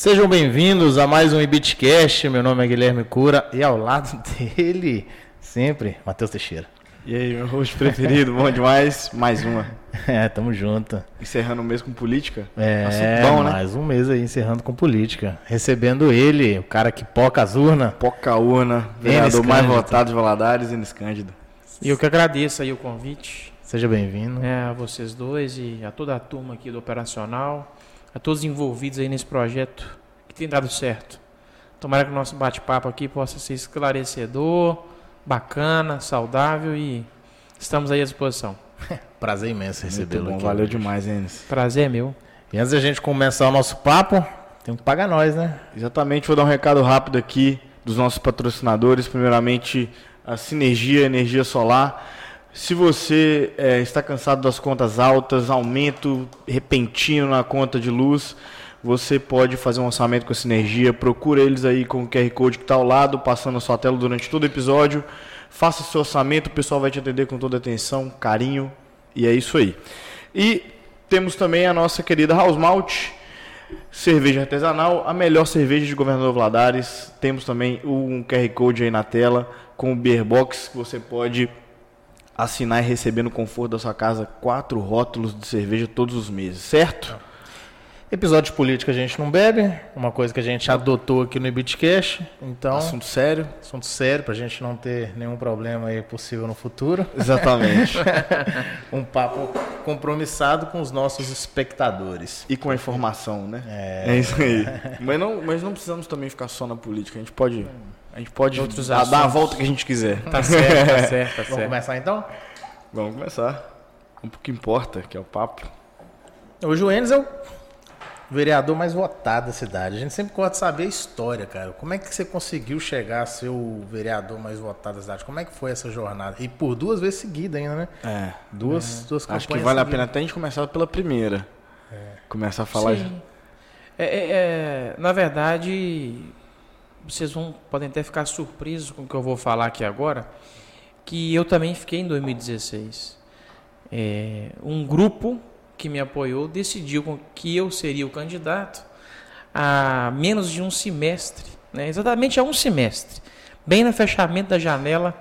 Sejam bem-vindos a mais um Ibitcast. Meu nome é Guilherme Cura e ao lado dele, sempre, Matheus Teixeira. E aí, meu host preferido, bom demais. Mais uma. É, tamo junto. Encerrando o mês com política. É, bom, né? mais um mês aí encerrando com política. Recebendo ele, o cara que poca as urnas. Poca urna, vereador mais votado de Valadares, Enes Cândido. E eu que agradeço aí o convite. Seja bem-vindo. É, a vocês dois e a toda a turma aqui do Operacional, a todos envolvidos aí nesse projeto que tem dado certo. Tomara que o nosso bate-papo aqui possa ser esclarecedor, bacana, saudável e estamos aí à disposição. Prazer imenso recebê-lo aqui. Valeu demais, Enes. Prazer é meu. E antes da gente começar o nosso papo, tem que pagar nós, né? Exatamente, vou dar um recado rápido aqui dos nossos patrocinadores. Primeiramente, a Sinergia Energia Solar. Se você é, está cansado das contas altas, aumento repentino na conta de luz, você pode fazer um orçamento com a Sinergia. Procura eles aí com o QR Code que está ao lado, passando na sua tela durante todo o episódio. Faça seu orçamento, o pessoal vai te atender com toda atenção, carinho, e é isso aí. E temos também a nossa querida House Malt, cerveja artesanal, a melhor cerveja de Governador Vladares. Temos também um QR Code aí na tela com o Beer Box que você pode assinar e receber no conforto da sua casa quatro rótulos de cerveja todos os meses, certo? Episódio de política a gente não bebe, uma coisa que a gente adotou aqui no Ibitcash, então... Assunto sério. Assunto sério, pra gente não ter nenhum problema aí possível no futuro. Exatamente. um papo compromissado com os nossos espectadores. E com a informação, né? É, é isso aí. mas, não, mas não precisamos também ficar só na política, a gente pode... A gente pode Outros dar, dar a volta que a gente quiser. Tá certo, tá certo, tá Vamos certo. começar então? Vamos começar. Um pouco que importa, que é o papo. Hoje o Enes é o vereador mais votado da cidade. A gente sempre gosta de saber a história, cara. Como é que você conseguiu chegar a ser o vereador mais votado da cidade? Como é que foi essa jornada? E por duas vezes seguida ainda, né? É. Duas, duas campanhas Acho que vale a seguidas. pena até a gente começar pela primeira. Começar a falar. Sim. É, é, é, na verdade, vocês vão, podem até ficar surpresos com o que eu vou falar aqui agora, que eu também fiquei em 2016. É, um grupo que me apoiou decidiu que eu seria o candidato a menos de um semestre, né? exatamente a um semestre, bem no fechamento da janela,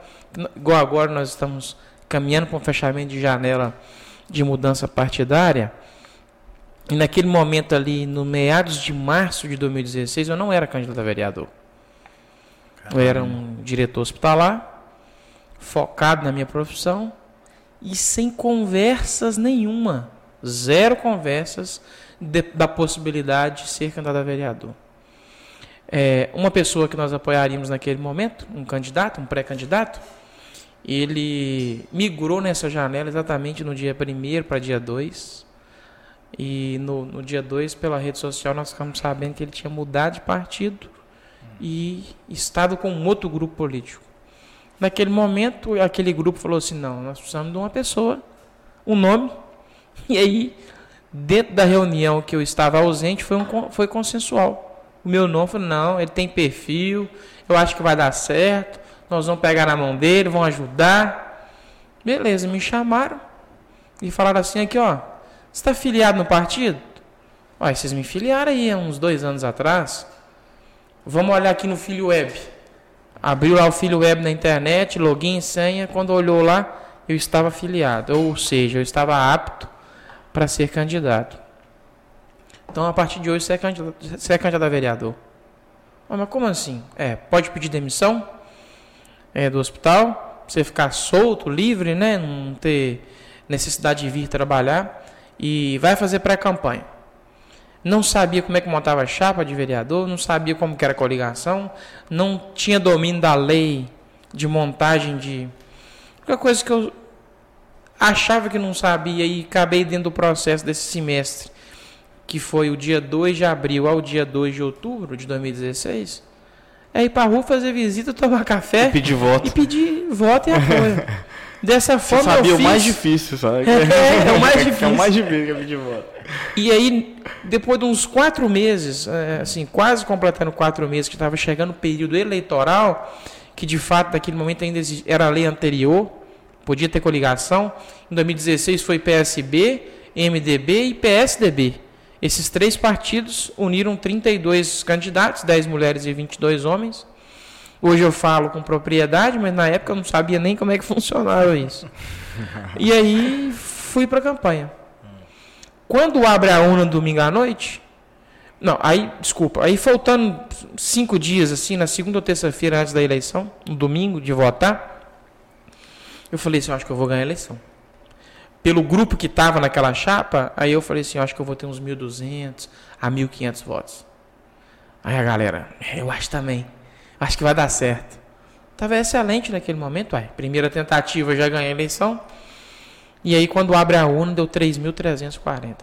igual agora nós estamos caminhando para um fechamento de janela de mudança partidária. E naquele momento ali, no meados de março de 2016, eu não era candidato a vereador. Eu era um diretor hospitalar, focado na minha profissão e sem conversas nenhuma. Zero conversas de- da possibilidade de ser candidato a vereador. É, uma pessoa que nós apoiaríamos naquele momento, um candidato, um pré-candidato, ele migrou nessa janela exatamente no dia 1 para dia 2. E no, no dia 2, pela rede social, nós ficamos sabendo que ele tinha mudado de partido e estado com um outro grupo político. Naquele momento, aquele grupo falou assim: não, nós precisamos de uma pessoa, um nome. E aí, dentro da reunião que eu estava ausente, foi, um, foi consensual. O meu nome falou: não, ele tem perfil, eu acho que vai dar certo, nós vamos pegar na mão dele, vão ajudar. Beleza, me chamaram e falaram assim: aqui, ó, você está filiado no partido? Ué, vocês me filiaram aí uns dois anos atrás. Vamos olhar aqui no Filho Web. Abriu lá o Filho Web na internet, login senha. Quando olhou lá, eu estava filiado. Ou seja, eu estava apto para ser candidato. Então, a partir de hoje, você é candidato, você é candidato a vereador. Mas como assim? É, pode pedir demissão é, do hospital, você ficar solto, livre, né? Não ter necessidade de vir trabalhar. E vai fazer pré-campanha não sabia como é que montava a chapa de vereador, não sabia como que era a coligação, não tinha domínio da lei de montagem de. Qualquer coisa que eu achava que não sabia e acabei dentro do processo desse semestre, que foi o dia 2 de abril ao dia 2 de outubro de 2016, é ir pra rua fazer visita, tomar café Pedir voto. e pedir voto e apoio. Dessa Você forma sabia eu o fiz. mais difícil, sabe? É, é o mais É o difícil. mais difícil que é pedir voto. E aí, depois de uns quatro meses, é, assim, quase completando quatro meses, que estava chegando o período eleitoral, que de fato naquele momento ainda era a lei anterior, podia ter coligação. Em 2016 foi PSB, MDB e PSDB. Esses três partidos uniram 32 candidatos, 10 mulheres e 22 homens. Hoje eu falo com propriedade, mas na época eu não sabia nem como é que funcionava isso. E aí fui para a campanha. Quando abre a urna domingo à noite, não, aí, desculpa, aí faltando cinco dias, assim, na segunda ou terça-feira antes da eleição, no domingo, de votar, eu falei assim, eu acho que eu vou ganhar a eleição pelo grupo que estava naquela chapa, aí eu falei assim, eu acho que eu vou ter uns 1.200 a 1.500 votos. Aí a galera, eu acho também, acho que vai dar certo. Tava excelente naquele momento, uai. primeira tentativa já ganhei a eleição. E aí quando abre a urna deu 3.340.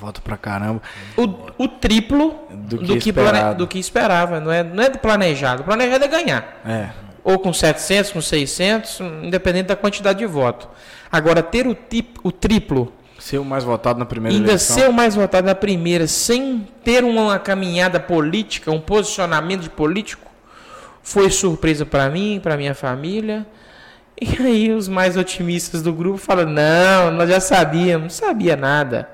Voto pra caramba. O, o triplo do que, do que, plane, do que esperava. Não é, não é planejado. O planejado é ganhar. É. Ou com 700, com 600, independente da quantidade de voto. Agora, ter o, tip, o triplo. Ser o mais votado na primeira ainda eleição. ser o mais votado na primeira, sem ter uma caminhada política, um posicionamento de político, foi surpresa para mim, para minha família. E aí os mais otimistas do grupo falam: não, nós já sabíamos, não sabia nada.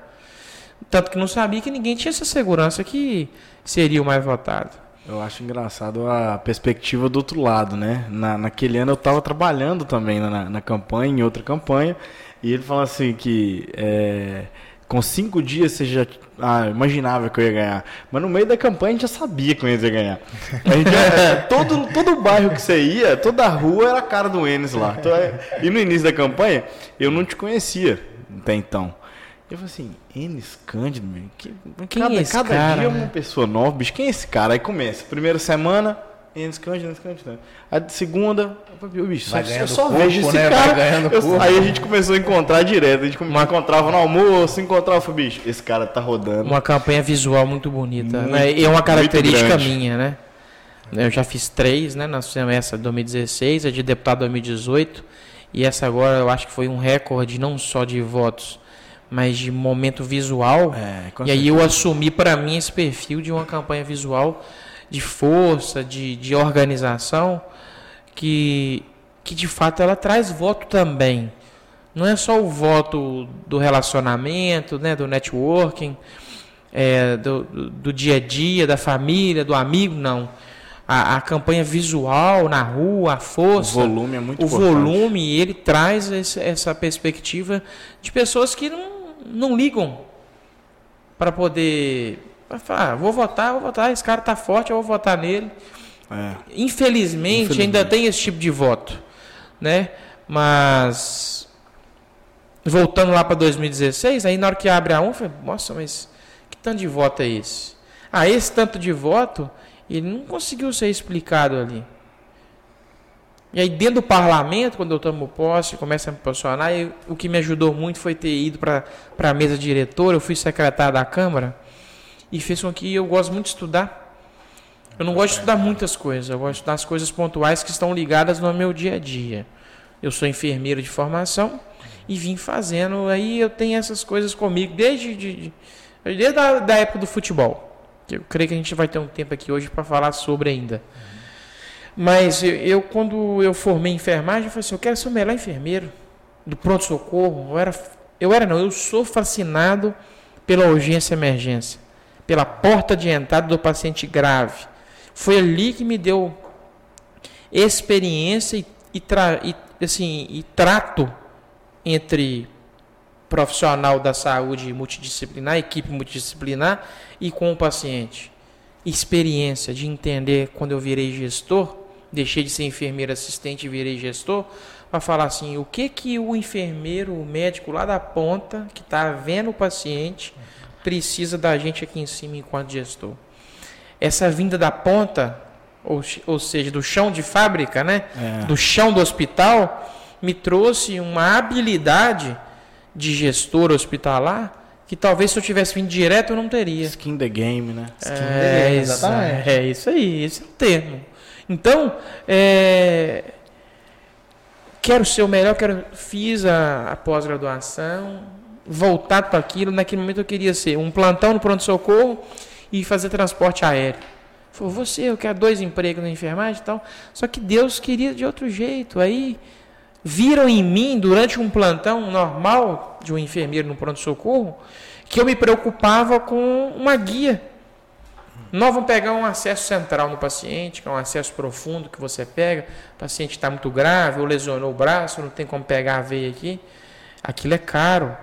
Tanto que não sabia que ninguém tinha essa segurança que seria o mais votado. Eu acho engraçado a perspectiva do outro lado, né? Na, naquele ano eu estava trabalhando também na, na campanha, em outra campanha, e ele falou assim que é, com cinco dias você já ah, imaginava que eu ia ganhar. Mas no meio da campanha a gente já sabia que eu ia ganhar. Já, todo, todo bairro que você ia, toda rua era a cara do Enes lá. Então, é, e no início da campanha, eu não te conhecia até então. Eu falei assim, Enes Cândido, meu, que, Quem cada, é cada cara, dia né? uma pessoa nova, bicho, quem é esse cara? Aí começa, primeira semana, Enes Cândido, Enes Cândido. né? Aí segunda, eu bicho, Vai só, eu só corpo, vejo esse né? Cara. ganhando Eu- aí a gente começou a encontrar direto, a gente encontrava no almoço, encontrava, bicho, esse cara tá rodando. Uma campanha visual muito bonita. Muito, né? E é uma característica minha, né? Eu já fiz três, né? Na essa de 2016, a de deputado 2018. E essa agora eu acho que foi um recorde não só de votos, mas de momento visual. É, e aí eu assumi para mim esse perfil de uma campanha visual de força, de, de organização, que, que de fato ela traz voto também. Não é só o voto do relacionamento, né, do networking, é, do, do, do dia a dia, da família, do amigo, não. A, a campanha visual na rua, a O força, volume é muito o importante. volume, ele traz esse- essa perspectiva de pessoas que não, não ligam para poder falar, ah, vou votar, vou votar, esse cara tá forte, eu vou votar nele. É. Infelizmente, Infelizmente. ainda tem esse tipo de voto, né? Mas voltando lá para 2016, aí na hora que abre a um, falei, nossa, mas que tanto de voto é esse? Ah, esse tanto de voto, ele não conseguiu ser explicado ali. E aí dentro do parlamento, quando eu tomo posse, começa a me posicionar, eu- o que me ajudou muito foi ter ido para a mesa diretora, eu fui secretário da Câmara, e fez com que eu gosto muito de estudar. Eu não gosto de estudar muitas coisas, eu gosto de estudar as coisas pontuais que estão ligadas no meu dia a dia. Eu sou enfermeiro de formação e vim fazendo, aí eu tenho essas coisas comigo desde, de, de- desde a da época do futebol. Eu creio que a gente vai ter um tempo aqui hoje para falar sobre ainda. Mas eu, eu, quando eu formei em enfermagem, eu falei assim, eu quero ser o melhor enfermeiro do pronto-socorro. Eu era, eu era não, eu sou fascinado pela urgência e emergência, pela porta de entrada do paciente grave. Foi ali que me deu experiência e, e, tra, e, assim, e trato entre profissional da saúde multidisciplinar, equipe multidisciplinar e com o paciente. Experiência de entender quando eu virei gestor, deixei de ser enfermeiro assistente e virei gestor, para falar assim, o que que o enfermeiro, o médico lá da ponta, que está vendo o paciente, precisa da gente aqui em cima enquanto gestor. Essa vinda da ponta, ou, ou seja, do chão de fábrica, né? É. do chão do hospital, me trouxe uma habilidade de gestor hospitalar que talvez se eu tivesse vindo direto eu não teria. Skin the game, né? É, game, isso, exatamente. é isso aí, esse é o termo. Então, é, quero ser o melhor, quero, fiz a, a pós-graduação, voltado para aquilo. Naquele momento eu queria ser um plantão no pronto-socorro e fazer transporte aéreo. Falei, você, eu quero dois empregos na enfermagem e tal. Só que Deus queria de outro jeito. Aí viram em mim, durante um plantão normal de um enfermeiro no pronto-socorro, que eu me preocupava com uma guia. Nós vamos pegar um acesso central no paciente, que é um acesso profundo que você pega. O paciente está muito grave, ou lesionou o braço, não tem como pegar a veia aqui. Aquilo é caro.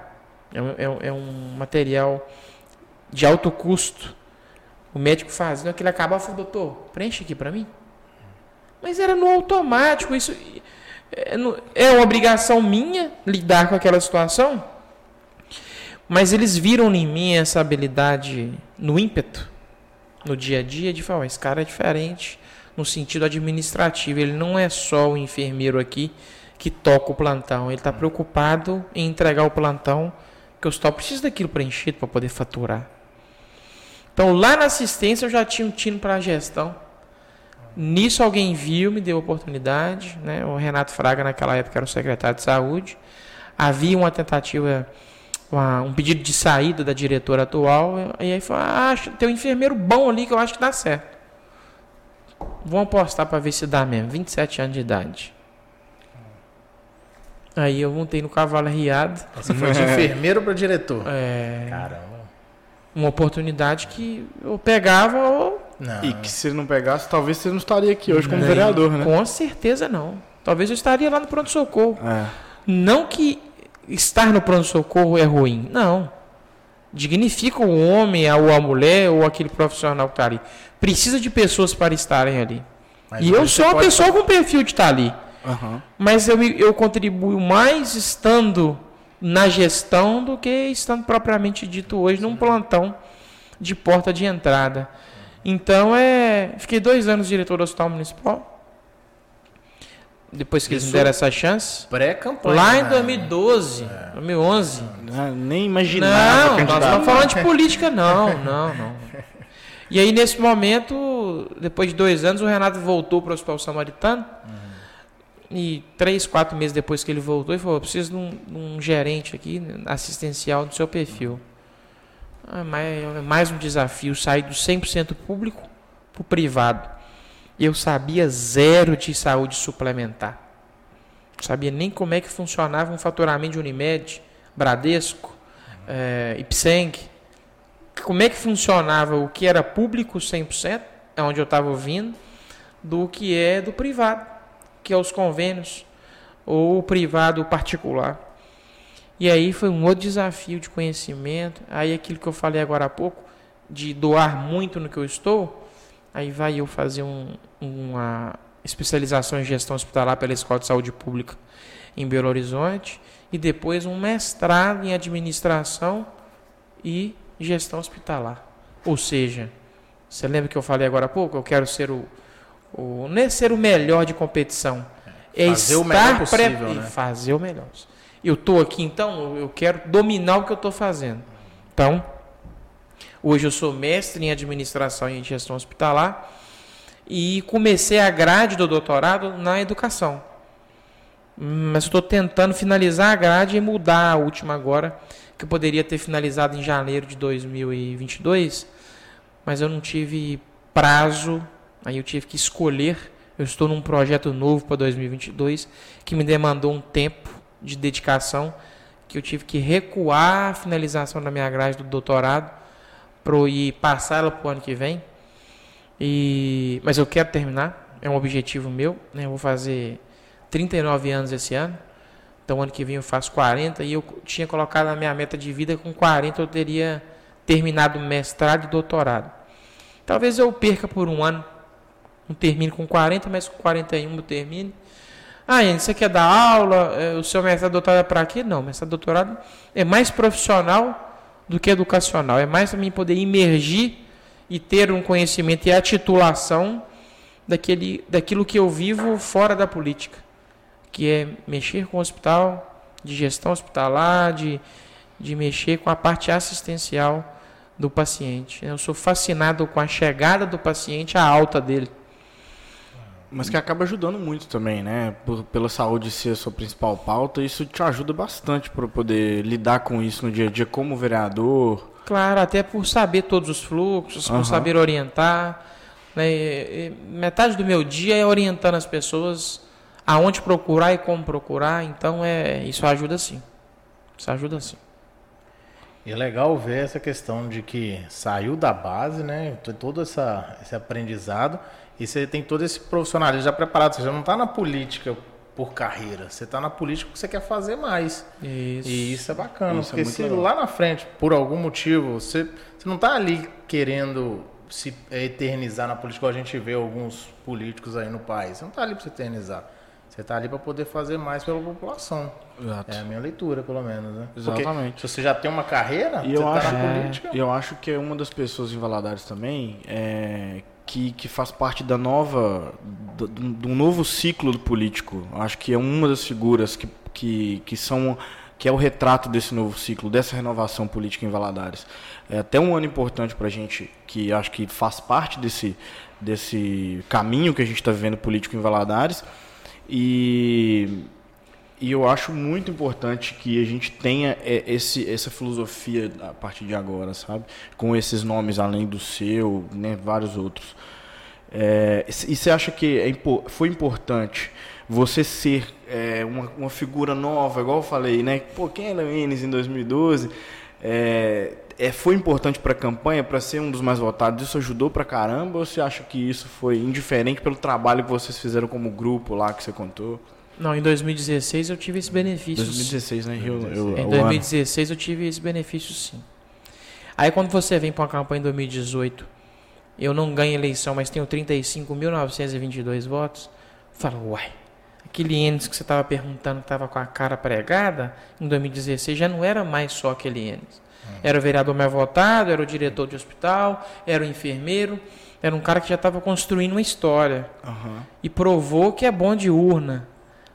É um, é, é um material de alto custo. O médico fazendo aquilo acabava e falou, doutor, preenche aqui para mim. Mas era no automático. Isso é, é uma obrigação minha lidar com aquela situação. Mas eles viram em mim essa habilidade no ímpeto, no dia a dia, de falar: esse cara é diferente no sentido administrativo. Ele não é só o enfermeiro aqui que toca o plantão. Ele está preocupado em entregar o plantão, que o hospital precisa daquilo preenchido para poder faturar. Então, lá na assistência, eu já tinha um tino para a gestão. Nisso, alguém viu, me deu oportunidade. Né? O Renato Fraga, naquela época, era o secretário de saúde. Havia uma tentativa, uma, um pedido de saída da diretora atual. E aí falou: ah, tem um enfermeiro bom ali que eu acho que dá certo. Vamos apostar para ver se dá mesmo. 27 anos de idade. Aí eu montei no cavalo riado. Você foi de enfermeiro para diretor? É. Caramba. Uma oportunidade que eu pegava ou. Não. E que se não pegasse, talvez você não estaria aqui hoje como vereador, né? Com certeza não. Talvez eu estaria lá no pronto-socorro. É. Não que estar no pronto-socorro é ruim. Não. Dignifica o homem, ou a mulher, ou aquele profissional que está ali. Precisa de pessoas para estarem ali. Mas e eu sou uma pessoa com perfil de estar ali. Uhum. Mas eu, eu contribuo mais estando na gestão do que estando propriamente dito hoje num plantão de porta de entrada. Então é. Fiquei dois anos diretor do Hospital Municipal. Depois que Isso eles me deram essa chance. Pré-campanha. Lá em 2012, é. 2011. Não, nem imaginava. Não, nós não estamos falando de política, não, não, não. E aí, nesse momento, depois de dois anos, o Renato voltou para o Hospital Samaritano. Uhum. E três, quatro meses depois que ele voltou, ele falou: preciso de um, de um gerente aqui, assistencial do seu perfil. Ah, mais, mais um desafio, sair do 100% público para o privado. Eu sabia zero de saúde suplementar. Não sabia nem como é que funcionava um faturamento de Unimed, Bradesco, é, Ipseng. Como é que funcionava o que era público 100%, é onde eu estava ouvindo, do que é do privado que é os convênios, ou o privado particular. E aí foi um outro desafio de conhecimento. Aí aquilo que eu falei agora há pouco, de doar muito no que eu estou, aí vai eu fazer um, uma especialização em gestão hospitalar pela Escola de Saúde Pública em Belo Horizonte e depois um mestrado em administração e gestão hospitalar. Ou seja, você lembra que eu falei agora há pouco? Eu quero ser o o, não é ser o melhor de competição. É, fazer o melhor possível, pre... né? fazer o melhor. Eu estou aqui, então, eu quero dominar o que eu estou fazendo. Então, hoje eu sou mestre em administração e gestão hospitalar e comecei a grade do doutorado na educação. Mas estou tentando finalizar a grade e mudar a última agora, que eu poderia ter finalizado em janeiro de 2022, mas eu não tive prazo Aí eu tive que escolher. Eu estou num projeto novo para 2022 que me demandou um tempo de dedicação que eu tive que recuar a finalização da minha grade do doutorado para ir passar ela para o ano que vem. E mas eu quero terminar, é um objetivo meu, né? Eu vou fazer 39 anos esse ano. Então ano que vem eu faço 40 e eu tinha colocado na minha meta de vida com 40 eu teria terminado mestrado e doutorado. Talvez eu perca por um ano não termine com 40, mas com 41 eu termine. Ah, Ian, você quer dar aula? É, o seu mestrado doutorado é para quê? Não, mestrado doutorado é mais profissional do que educacional. É mais para mim poder imergir e ter um conhecimento e a titulação daquele, daquilo que eu vivo fora da política, que é mexer com o hospital, de gestão hospitalar, de, de mexer com a parte assistencial do paciente. Eu sou fascinado com a chegada do paciente à alta dele. Mas que acaba ajudando muito também, né? Por, pela saúde ser a sua principal pauta, isso te ajuda bastante para poder lidar com isso no dia a dia como vereador. Claro, até por saber todos os fluxos, uhum. por saber orientar. Né? Metade do meu dia é orientando as pessoas aonde procurar e como procurar. Então é isso ajuda sim. Isso ajuda sim. E é legal ver essa questão de que saiu da base, né? Todo essa, esse aprendizado e você tem todo esse profissionalismo já preparado. Você já não está na política por carreira, você está na política porque você quer fazer mais. Isso. E isso é bacana, Isso é porque muito se legal. lá na frente, por algum motivo, você, você não está ali querendo se eternizar na política, igual a gente vê alguns políticos aí no país. Você não está ali para se eternizar. Você está ali para poder fazer mais pela população. Exato. É a minha leitura, pelo menos, né? Exatamente. Porque se você já tem uma carreira, E você eu está acho, na política. eu acho que é uma das pessoas em Valadares também é, que, que faz parte da nova, do, novo ciclo político. Acho que é uma das figuras que, que, que são que é o retrato desse novo ciclo, dessa renovação política em Valadares. É até um ano importante para a gente, que acho que faz parte desse, desse caminho que a gente está vivendo político em Valadares. E, e eu acho muito importante que a gente tenha é, esse, essa filosofia a partir de agora, sabe? Com esses nomes além do seu, né, vários outros. É, e você acha que é, foi importante você ser é, uma, uma figura nova, igual eu falei, né? Pô, quem é Leones em 2012? É, foi importante para a campanha, para ser um dos mais votados? Isso ajudou pra caramba? Ou você acha que isso foi indiferente pelo trabalho que vocês fizeram como grupo lá que você contou? Não, em 2016 eu tive esse benefício. 2016, né? Rio, eu, Em o ano. 2016 eu tive esse benefício sim. Aí quando você vem para uma campanha em 2018, eu não ganho eleição, mas tenho 35.922 votos, falo, uai, aquele Enes que você estava perguntando que estava com a cara pregada, em 2016 já não era mais só aquele Enes. Era o vereador mais votado, era o diretor de hospital, era o enfermeiro, era um cara que já estava construindo uma história Aham. e provou que é bom de urna.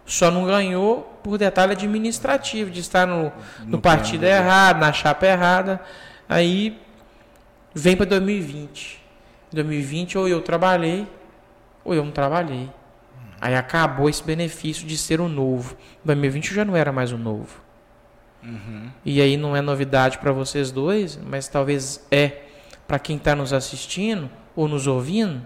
Só não ganhou por detalhe administrativo, de estar no, no, No partido plano. errado, na chapa errada. Aí vem para 2020. Em 2020 ou eu trabalhei ou eu não trabalhei. Aí acabou esse benefício de ser o novo. Em 2020 eu já não era mais o novo. Uhum. E aí não é novidade para vocês dois, mas talvez é para quem está nos assistindo ou nos ouvindo.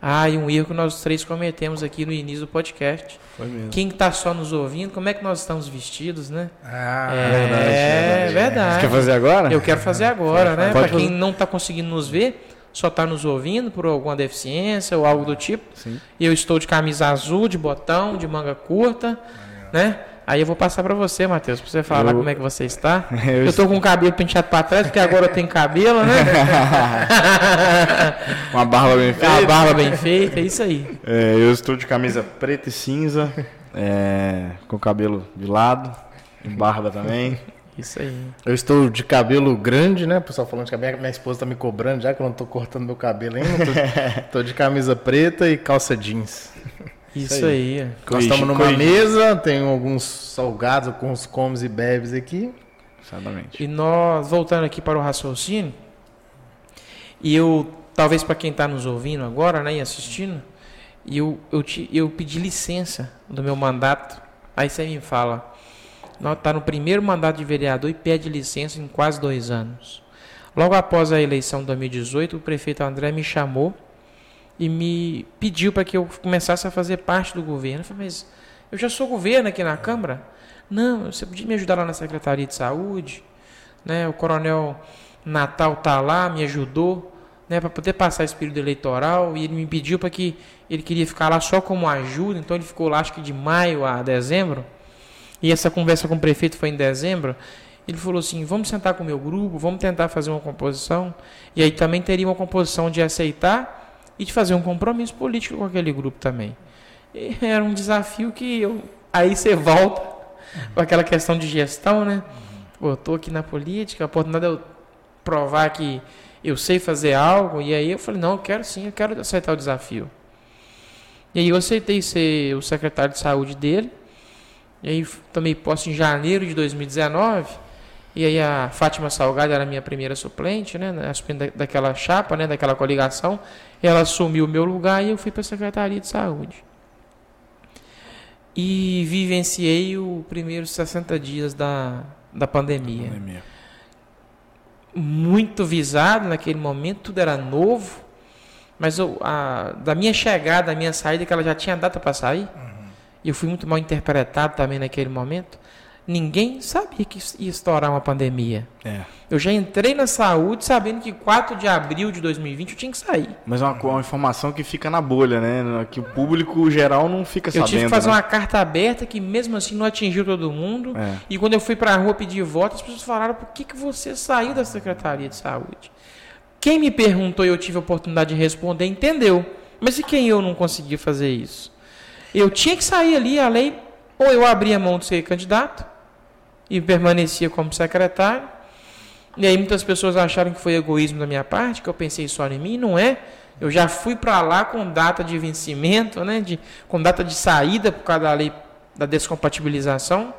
Ah, e um erro que nós três cometemos aqui no início do podcast. Foi mesmo. Quem está só nos ouvindo, como é que nós estamos vestidos, né? Ah, é verdade. Você quer fazer agora? Eu quero fazer agora, né? Para quem não está conseguindo nos ver, só está nos ouvindo por alguma deficiência ou algo do tipo. Sim. Eu estou de camisa azul, de botão, de manga curta, né? Aí eu vou passar para você, Matheus, para você falar Eu- como é que você está. Eu Eu tô com o cabelo penteado para trás, porque agora eu tenho cabelo, né? Uma barba bem A feita. barba bem feita, é isso aí. É, eu estou de camisa preta e cinza, é, com cabelo de lado, e barba também. Isso aí. Eu estou de cabelo grande, né? O pessoal falando de cabelo. Minha esposa tá me cobrando já que eu não tô cortando meu cabelo ainda. Tô, tô de camisa preta e calça jeans. Isso aí. Nós Corrigi- estamos numa mesa, tem alguns salgados, alguns comes e bebes aqui. Exatamente. E nós, voltando aqui para o raciocínio, e eu, talvez para quem está nos ouvindo agora, né, e assistindo, e eu, eu, te, eu pedi licença do meu mandato, aí você me fala, está no primeiro mandato de vereador e pede licença em quase dois anos. Logo após a eleição de 2018, o prefeito André me chamou e me pediu para que eu começasse a fazer parte do governo. Eu falei, mas eu já sou governo aqui na Câmara? Não, você podia me ajudar lá na Secretaria de Saúde? Né? O coronel Natal tá lá, me ajudou né, para poder passar esse período eleitoral e ele me pediu para que ele queria ficar lá só como ajuda, então ele ficou lá acho que de maio a dezembro. E essa conversa com o prefeito foi em dezembro. Ele falou assim: vamos sentar com o meu grupo, vamos tentar fazer uma composição. E aí também teria uma composição de aceitar e de fazer um compromisso político com aquele grupo também. E era um desafio que eu. Aí você volta com aquela questão de gestão, né? Pô, eu tô aqui na política, a oportunidade de eu provar que eu sei fazer algo. E aí eu falei: não, eu quero sim, eu quero aceitar o desafio. E aí eu aceitei ser o secretário de saúde dele. E aí tomei posse em janeiro de 2019. E aí a Fátima Salgado era a minha primeira suplente, né? A suplente da- daquela chapa, né? Daquela coligação. Ela assumiu o meu lugar e eu fui para a Secretaria de Saúde. E vivenciei os primeiros 60 dias da, da pandemia. Pandemia. Muito visado naquele momento, tudo era novo. Mas eu, a, da minha chegada, da minha saída, que ela já tinha data para sair. E eu fui muito mal interpretado também naquele momento. Ninguém sabia que ia estourar uma pandemia. É. Eu já entrei na saúde sabendo que 4 de abril de 2020 eu tinha que sair. Mas é uma, uma informação que fica na bolha, né? Que o público geral não fica Eu sabendo. tive que fazer né? uma carta aberta que mesmo assim não atingiu todo mundo. É. E quando eu fui pra rua pedir voto, as pessoas falaram: por que, que você saiu da Secretaria de Saúde? Quem me perguntou e eu tive a oportunidade de responder entendeu. Mas e quem eu não consegui fazer isso? Eu tinha que sair ali, a lei, ou eu abria mão de ser candidato e permanecia como secretário. E aí muitas pessoas acharam que foi egoísmo da minha parte, que eu pensei só em mim, não é. Eu já fui para lá com data de vencimento, né, de, com data de saída por causa da lei da descompatibilização.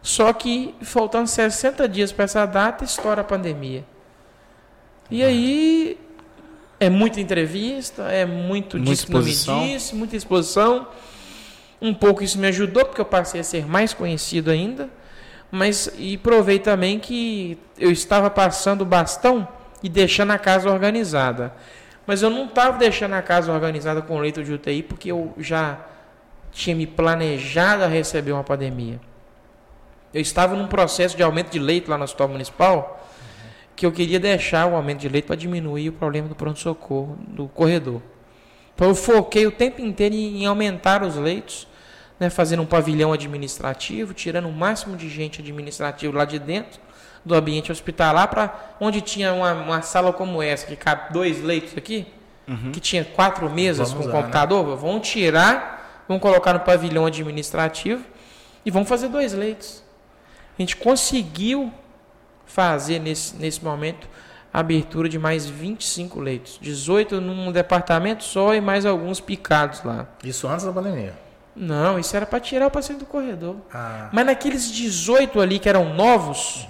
Só que faltando 60 dias para essa data, estoura a pandemia. E aí é muita entrevista, é muito Muita exposição. disse, muita exposição. Um pouco isso me ajudou, porque eu passei a ser mais conhecido ainda. Mas e provei também que eu estava passando o bastão e deixando a casa organizada. Mas eu não estava deixando a casa organizada com leito de UTI porque eu já tinha me planejado a receber uma pandemia. Eu estava num processo de aumento de leito lá no hospital municipal que eu queria deixar o aumento de leito para diminuir o problema do pronto-socorro, do corredor. Então eu foquei o tempo inteiro em em aumentar os leitos, né, fazendo um pavilhão administrativo, tirando o máximo de gente administrativa lá de dentro do ambiente hospitalar para onde tinha uma, uma sala como essa, que cabe dois leitos aqui, que tinha quatro mesas Vamos com usar, computador, vão tirar, vão colocar no pavilhão administrativo e vão fazer dois leitos. A gente conseguiu fazer nesse, nesse momento a abertura de mais 25 leitos. 18 num departamento só e mais alguns picados lá. Isso antes da pandemia. Não, isso era para tirar o paciente do corredor. Ah, Mas naqueles 18 ali que eram novos,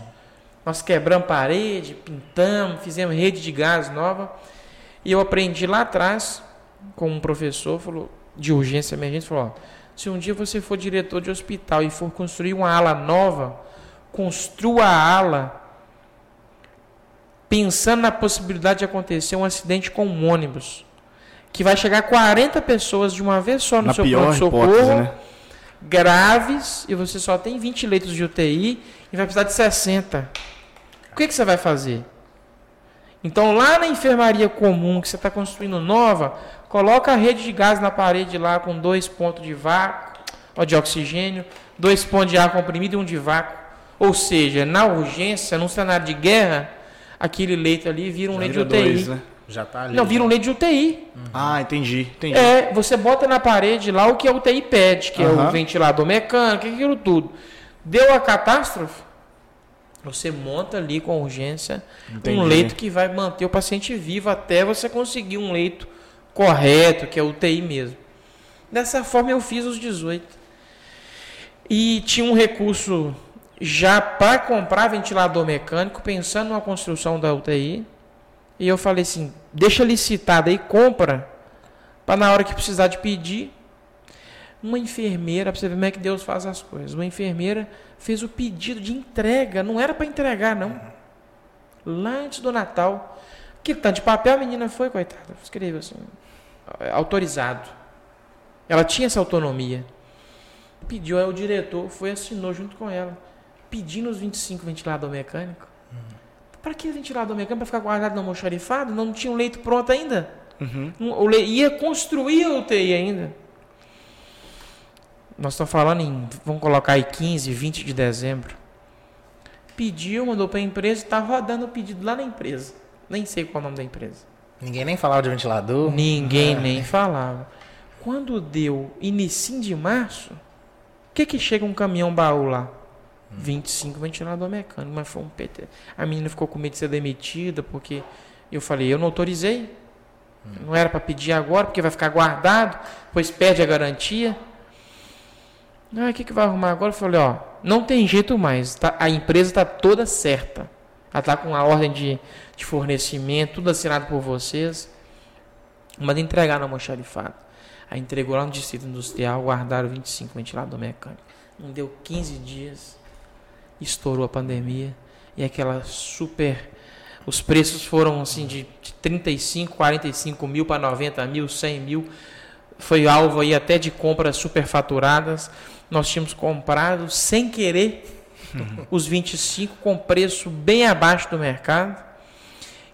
nós quebramos parede, pintamos, fizemos rede de gás nova. E eu aprendi lá atrás com um professor, falou, de urgência emergente, falou, ó, se um dia você for diretor de hospital e for construir uma ala nova, construa a ala pensando na possibilidade de acontecer um acidente com um ônibus. Que vai chegar 40 pessoas de uma vez só no Na seu pronto-socorro né? graves e você só tem 20 leitos de UTI e vai precisar de 60. O que, que você vai fazer? Então, lá na enfermaria comum que você está construindo nova, coloca a rede de gás na parede lá com dois pontos de vácuo, ó, de oxigênio, dois pontos de ar comprimido e um de vácuo. Ou seja, na urgência, num cenário de guerra, aquele leito ali vira um leito de UTI. dois, né? Já tá ali. Não, vira um leito de UTI. Ah, entendi, entendi. É, você bota na parede lá o que a UTI pede, que é Aham. o ventilador mecânico, aquilo tudo. Deu a catástrofe, você monta ali com urgência Entendi. um leito que vai manter o paciente vivo até você conseguir um leito correto, que é UTI mesmo. Dessa forma eu fiz os 18. E tinha um recurso já para comprar ventilador mecânico, pensando na construção da UTI. E eu falei assim: deixa licitado aí, compra, para na hora que precisar de pedir. Uma enfermeira, para você ver como é que Deus faz as coisas. Uma enfermeira fez o pedido de entrega, não era para entregar, não. Lá antes do Natal. Que tanto de papel a menina foi, coitada. Escreveu assim: autorizado. Ela tinha essa autonomia. Pediu, aí o diretor foi assinou junto com ela, pedindo os 25 ventilador mecânico. Para que ventilador mecânico? Para ficar guardado no almoxarifado? Não tinha um leito pronto ainda? Uhum. Um- le- ia construir a UTI ainda. Nós estamos falando em, vamos colocar aí 15, 20 de dezembro. Pediu, mandou para a empresa, está rodando o pedido lá na empresa. Nem sei qual é o nome da empresa. Ninguém nem falava de ventilador. Ninguém nem falava. Quando deu início de março, o que que chega um caminhão baú lá? 25 ventilador mecânico, mas foi um PT. A menina ficou com medo de ser demitida, porque eu falei, eu não autorizei. Não era para pedir agora, porque vai ficar guardado, pois perde a garantia. Ah, o que, que vai arrumar agora? Eu falei, ó, não tem jeito mais. tá? A empresa está toda certa. Ela está com a ordem de, de fornecimento, tudo assinado por vocês. Manda entregar no almoxarifado. Aí entregou lá no distrito industrial, guardaram 25 ventilador mecânico. Não deu 15 dias, estourou a pandemia. E aquela super. Os preços foram assim de, de 35, 45 mil para 90 mil, 100 mil. foi alvo aí até de compras superfaturadas. Nós tínhamos comprado sem querer os 25 com preço bem abaixo do mercado,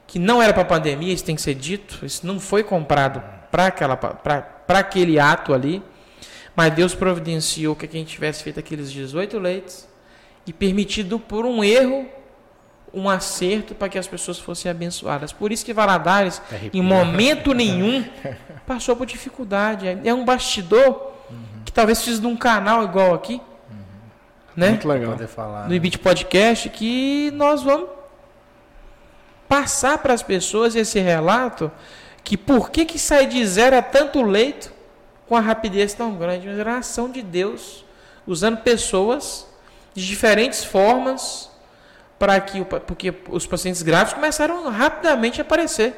que não era para pandemia, isso tem que ser dito, isso não foi comprado para aquele ato ali, mas Deus providenciou que a gente tivesse feito aqueles 18 leitos e permitido por um erro um acerto para que as pessoas fossem abençoadas. Por isso que Valadares, em momento nenhum, passou por dificuldade. É um bastidor uhum. que talvez precise de um canal igual aqui. Uhum. Né? Muito legal. Poder falar, no né? Podcast, que nós vamos passar para as pessoas esse relato que por que, que sai de zero a tanto leito com a rapidez tão grande? Mas era a ação de Deus, usando pessoas de diferentes formas para que porque os pacientes graves começaram rapidamente a aparecer.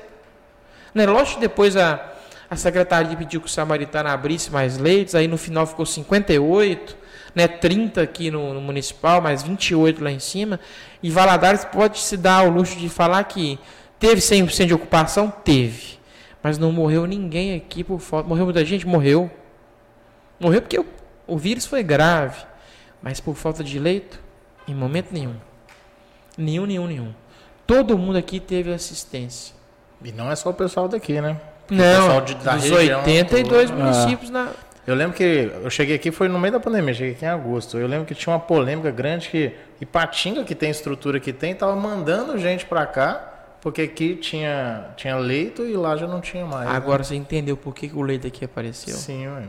Né? Lógico que depois a, a secretaria pediu que o Samaritano abrisse mais leitos, aí no final ficou 58, né, 30 aqui no, no municipal, mais 28 lá em cima. E Valadares pode se dar ao luxo de falar que teve 100% de ocupação? Teve. Mas não morreu ninguém aqui por falta. Morreu muita gente? Morreu. Morreu porque o, o vírus foi grave. Mas por falta de leito? Em momento nenhum. Nenhum, nenhum, nenhum. Todo mundo aqui teve assistência. E não é só o pessoal daqui, né? não, de, dos região, 82 municípios ah. na. Eu lembro que eu cheguei aqui, foi no meio da pandemia, cheguei aqui em agosto. Eu lembro que tinha uma polêmica grande que Ipatinga, que tem estrutura que tem, tava mandando gente para cá, porque aqui tinha, tinha leito e lá já não tinha mais. Né? Agora né? você entendeu por que, que o leito aqui apareceu? Sim, ué.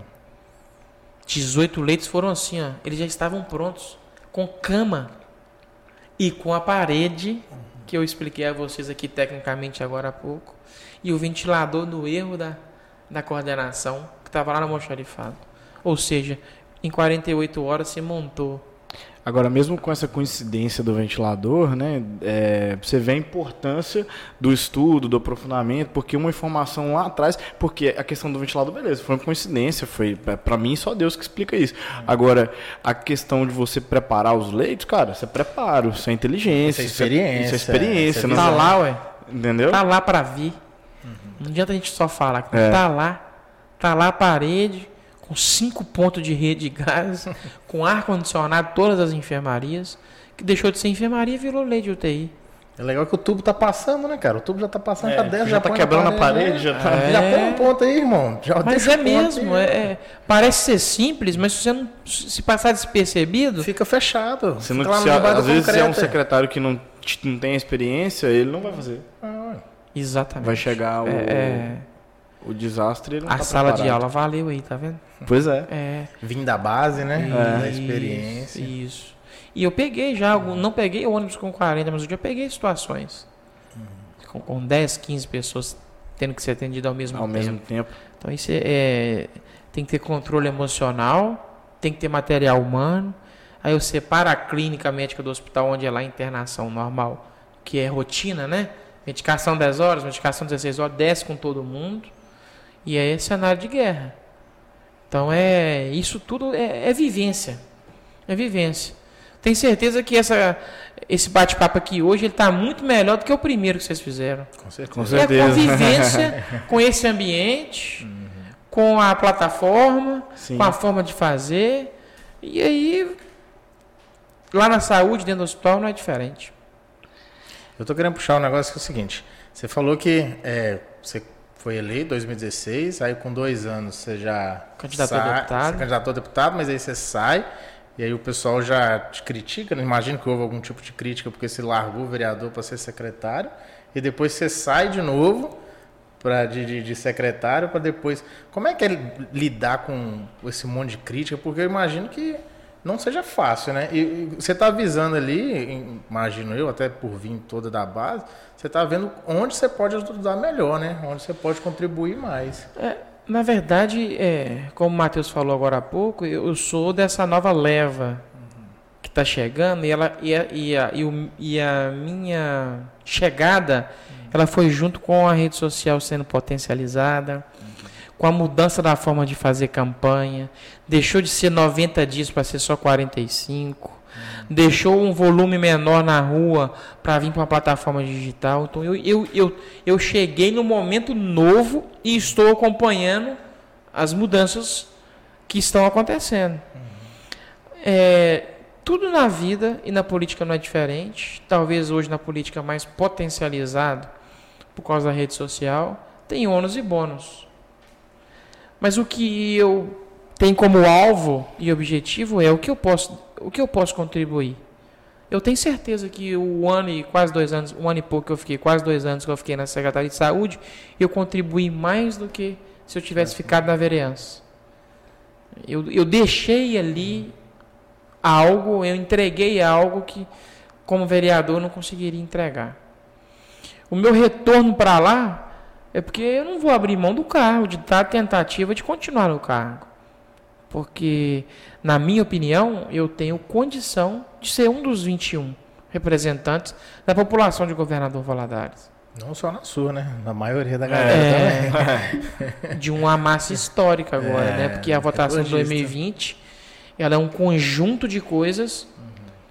18 leitos foram assim, ó. Eles já estavam prontos, com cama e com a parede que eu expliquei a vocês aqui tecnicamente agora há pouco, e o ventilador no erro da, da coordenação que estava lá no almoxarifado. Ou seja, em 48 horas se montou Agora, mesmo com essa coincidência do ventilador, né, é, você vê a importância do estudo, do aprofundamento, porque uma informação lá atrás, porque a questão do ventilador, beleza, foi uma coincidência, foi para mim só Deus que explica isso. Agora, a questão de você preparar os leitos, cara, você prepara, isso é inteligência, isso é experiência, isso é experiência, é, tá lá, ué. Entendeu? Tá lá para vir. Uhum. Não adianta a gente só falar, é. tá lá, tá lá a parede com cinco pontos de rede de gás, com ar-condicionado, todas as enfermarias, que deixou de ser enfermaria e virou lei de UTI. É legal que o tubo tá passando, né, cara? O tubo já tá passando é, pra dentro, já, já tá quebrando a parede, já tá. É. Já põe um ponto aí, irmão. Já mas é mesmo, é, é, parece ser simples, mas se você não se passar despercebido. Fica fechado. Você não, se, às vezes é um secretário que não, não tem experiência, ele não vai fazer. Ah, Exatamente. Vai chegar o. É, é o desastre A tá sala preparado. de aula valeu aí, tá vendo? Pois é. é. Vim da base, né? É. Da experiência. Isso. E eu peguei já, não peguei ônibus com 40, mas eu já peguei situações. Uhum. Com, com 10, 15 pessoas tendo que ser atendido ao mesmo ao tempo. Ao mesmo tempo. Então isso é, é, tem que ter controle emocional, tem que ter material humano. Aí eu separo a clínica médica do hospital onde é lá a internação normal, que é rotina, né? Medicação 10 horas, medicação 16 horas, desce com todo mundo. E é cenário de guerra. Então é isso tudo é, é vivência, é vivência. Tenho certeza que essa, esse bate-papo aqui hoje ele está muito melhor do que o primeiro que vocês fizeram. Com certeza. Com certeza. É a convivência com esse ambiente, uhum. com a plataforma, Sim. com a forma de fazer. E aí, lá na saúde, dentro do hospital, não é diferente. Eu estou querendo puxar um negócio que é o seguinte. Você falou que é, você foi eleito em 2016, aí com dois anos você já candidatou sai, a deputado. candidatou a deputado, mas aí você sai e aí o pessoal já te critica, não imagino que houve algum tipo de crítica porque você largou o vereador para ser secretário e depois você sai de novo para de, de, de, secretário para depois. Como é que é lidar com esse monte de crítica? Porque eu imagino que não seja fácil, né? E, você está avisando ali, imagino eu, até por vir toda da base, você está vendo onde você pode ajudar melhor, né? Onde você pode contribuir mais. É, na verdade, é, como o Matheus falou agora há pouco, eu sou dessa nova leva uhum. que está chegando e, ela, e, a, e, a, e, o, e a minha chegada uhum. ela foi junto com a rede social sendo potencializada com a mudança da forma de fazer campanha, deixou de ser 90 dias para ser só 45, deixou um volume menor na rua para vir para uma plataforma digital. Então eu, eu, eu, eu cheguei no momento novo e estou acompanhando as mudanças que estão acontecendo. É, tudo na vida e na política não é diferente. Talvez hoje na política mais potencializado por causa da rede social, tem ônus e bônus. Mas o que eu tenho como alvo e objetivo é o que eu posso, o que eu posso contribuir. Eu tenho certeza que o ano e quase dois anos, um ano e pouco que eu fiquei, quase dois anos que eu fiquei na Secretaria de Saúde, eu contribuí mais do que se eu tivesse ficado na vereança. Eu, eu deixei ali algo, eu entreguei algo que, como vereador, não conseguiria entregar. O meu retorno para lá é porque eu não vou abrir mão do cargo, de dar tentativa de continuar no cargo. Porque, na minha opinião, eu tenho condição de ser um dos 21 representantes da população de Governador Valadares. Não só na sua, né? Na maioria da galera É, também. de uma massa histórica agora, É, né? Porque a votação de recordista. 2020 ela é um conjunto de coisas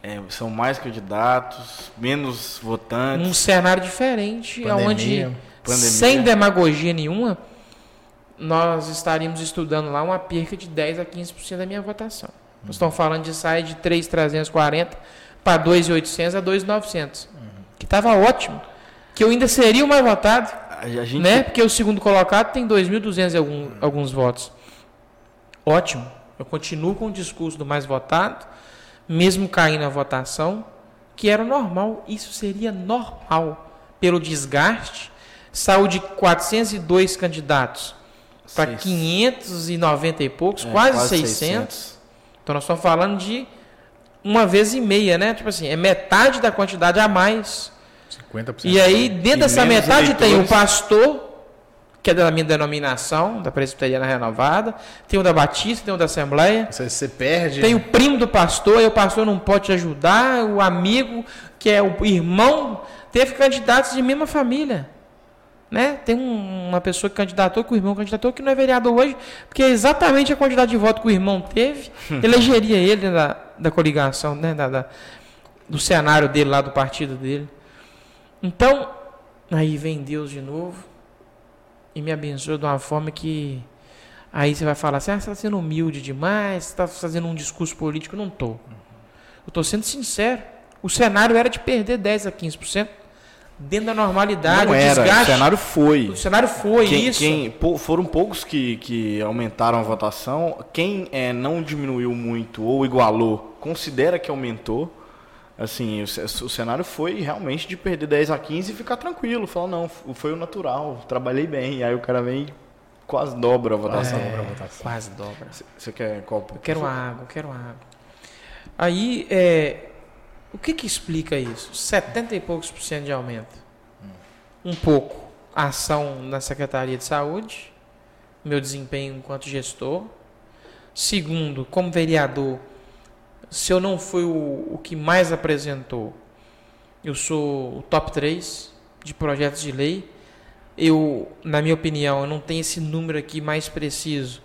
É, são mais candidatos, menos votantes. num cenário diferente, Pandemia. onde Pandemia. sem demagogia nenhuma nós estaríamos estudando lá uma perca de 10 a 15% da minha votação. Nós estamos falando de sair de 3.340 para 2.800 a 2.900, que estava ótimo, que eu ainda seria o mais votado, gente né? Porque o segundo colocado tem 2.200 e algum, alguns votos. Ótimo. Eu continuo com o discurso do mais votado, mesmo caindo a votação, que era normal. Isso seria normal pelo desgaste. Saiu de 402 candidatos para Seis- 590 e poucos, é, quase, 600. Então nós estamos falando de uma vez e meia, né? Tipo assim, é metade da quantidade a mais. 50%. E aí, dentro E dessa metade, tem o eleitores. pastor, que é da minha denominação, da Presbiteriana Renovada, tem o da Batista, tem o da Assembleia, Você, você perde. tem o primo do pastor, aí o pastor não pode te ajudar, o amigo, que é o irmão, teve candidatos de mesma família. Né? Tem um- uma pessoa que candidatou, que o irmão candidatou, que não é vereador hoje, porque é exatamente a quantidade de voto que o irmão teve, elegeria ele da, da coligação, né? da, da- do cenário dele lá, do partido dele. Então, aí vem Deus de novo e me abençoa de uma forma que aí você vai falar assim, ah, você está sendo humilde demais, você está fazendo um discurso político. Não estou. Eu estou sendo sincero. O cenário era de perder 10 a 15% dentro da normalidade, não o era, desgaste. o cenário foi. O cenário foi Quem- isso. quem- foram poucos que, que aumentaram a votação. Quem é, não diminuiu muito ou igualou, considera que aumentou. Assim, o, o cenário foi realmente de perder 10 a 15 e ficar tranquilo. Falar, não, foi o natural, trabalhei bem. Aí o cara vem e quase dobra a votação. É, quase dobra. Você quer qual? Eu quero água, eu quero água. Aí, é, o que que explica isso? 70 e poucos por cento de aumento. Um pouco a ação na Secretaria de Saúde, meu desempenho enquanto gestor. Segundo, como vereador, se eu não fui o, o que mais apresentou, eu sou o top 3 de projetos de lei. Eu, na minha opinião, eu não tenho esse número aqui mais preciso,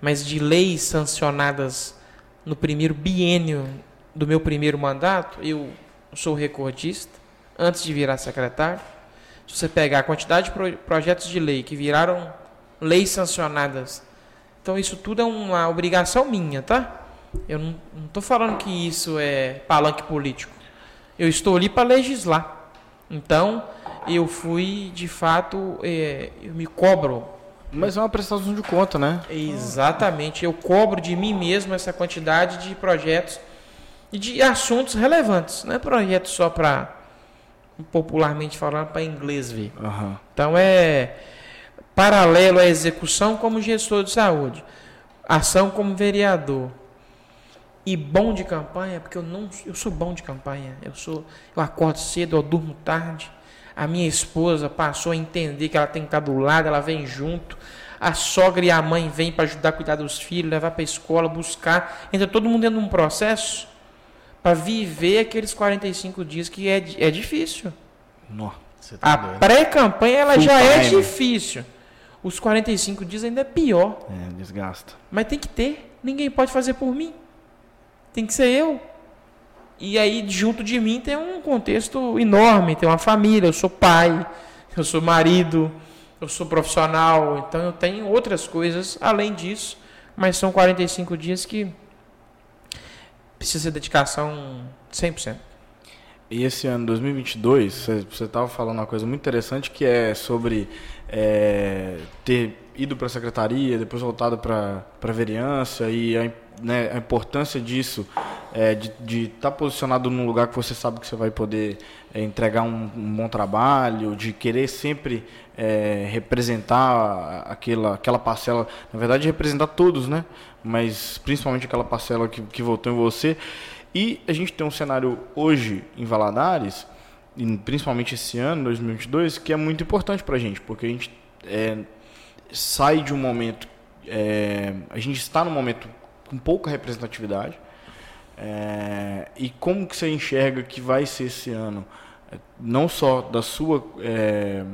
mas de leis sancionadas no primeiro biênio do meu primeiro mandato, eu sou recordista, antes de virar secretário. Se você pegar a quantidade de pro- projetos de lei que viraram leis sancionadas, então isso tudo é uma obrigação minha, tá? Eu não estou falando que isso é palanque político. Eu estou ali para legislar. Então, eu fui, de fato, é, eu me cobro Mas é uma prestação de conta, né? Exatamente. Eu cobro de mim mesmo essa quantidade de projetos e de assuntos relevantes. Não é projeto só para, popularmente falando, para inglês ver. Aham. Então é paralelo à execução como gestor de saúde, ação como vereador e bom de campanha, porque eu não, eu sou bom de campanha. Eu sou, eu acordo cedo, eu durmo tarde. A minha esposa passou a entender que ela tem que estar do lado, ela vem junto. A sogra e a mãe vêm para ajudar a cuidar dos filhos, levar para a escola, buscar. Entra todo mundo dentro de um processo para viver aqueles 45 dias que é, é difícil. Você tá A pré-campanha ela Full já é time. difícil. Os 45 dias ainda é pior. É, desgasta. Mas tem que ter. Ninguém pode fazer por mim. Tem que ser eu. E aí, junto de mim, tem um contexto enorme. Tem uma família. Eu sou pai. Eu sou marido. eu sou profissional, então eu tenho outras coisas além disso, mas são 45 dias que precisa de dedicação 100%. E esse ano 2022, você estava falando uma coisa muito interessante que é sobre é, ter ido para a secretaria, depois voltado para a vereança e a, né, a importância disso, é, de estar tá posicionado num lugar que você sabe que você vai poder é, entregar um, um, bom trabalho, de querer sempre é, representar aquela, aquela parcela, na verdade representar todos, né? Mas principalmente aquela parcela que, que votou em você. E a gente tem um cenário hoje em Valadares, principalmente esse ano, 2022, que é muito importante para a gente, porque a gente é, sai de um momento, é, a gente está num momento com pouca representatividade, é, e como que você enxerga que vai ser esse ano, não só da sua é,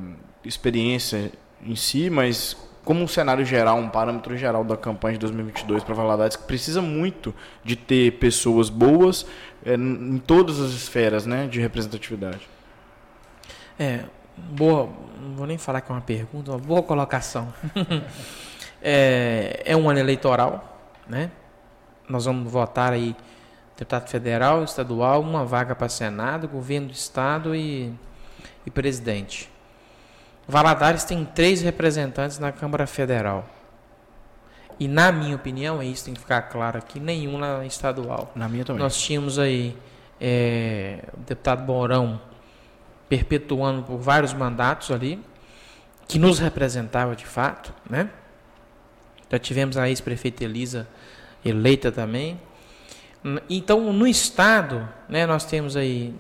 experiência em si, mas como um cenário geral, um parâmetro geral da campanha de 2022 para Valadares, que precisa muito de ter pessoas boas é, em todas as esferas né, de representatividade. É, boa, não vou nem falar que é uma pergunta, uma boa colocação. é, é um ano eleitoral, né? Nós vamos votar aí deputado federal, estadual, uma vaga para Senado, governo do Estado e, e presidente. Valadares tem três representantes na Câmara Federal. E na minha opinião, é isso tem que ficar claro aqui, nenhum na estadual. Na minha também. Nós tínhamos aí é, o deputado Borão perpetuando por vários mandatos ali, que nos representava de fato, né? Já tivemos a ex-prefeita Elisa eleita também. Então, no estado, né, nós temos aí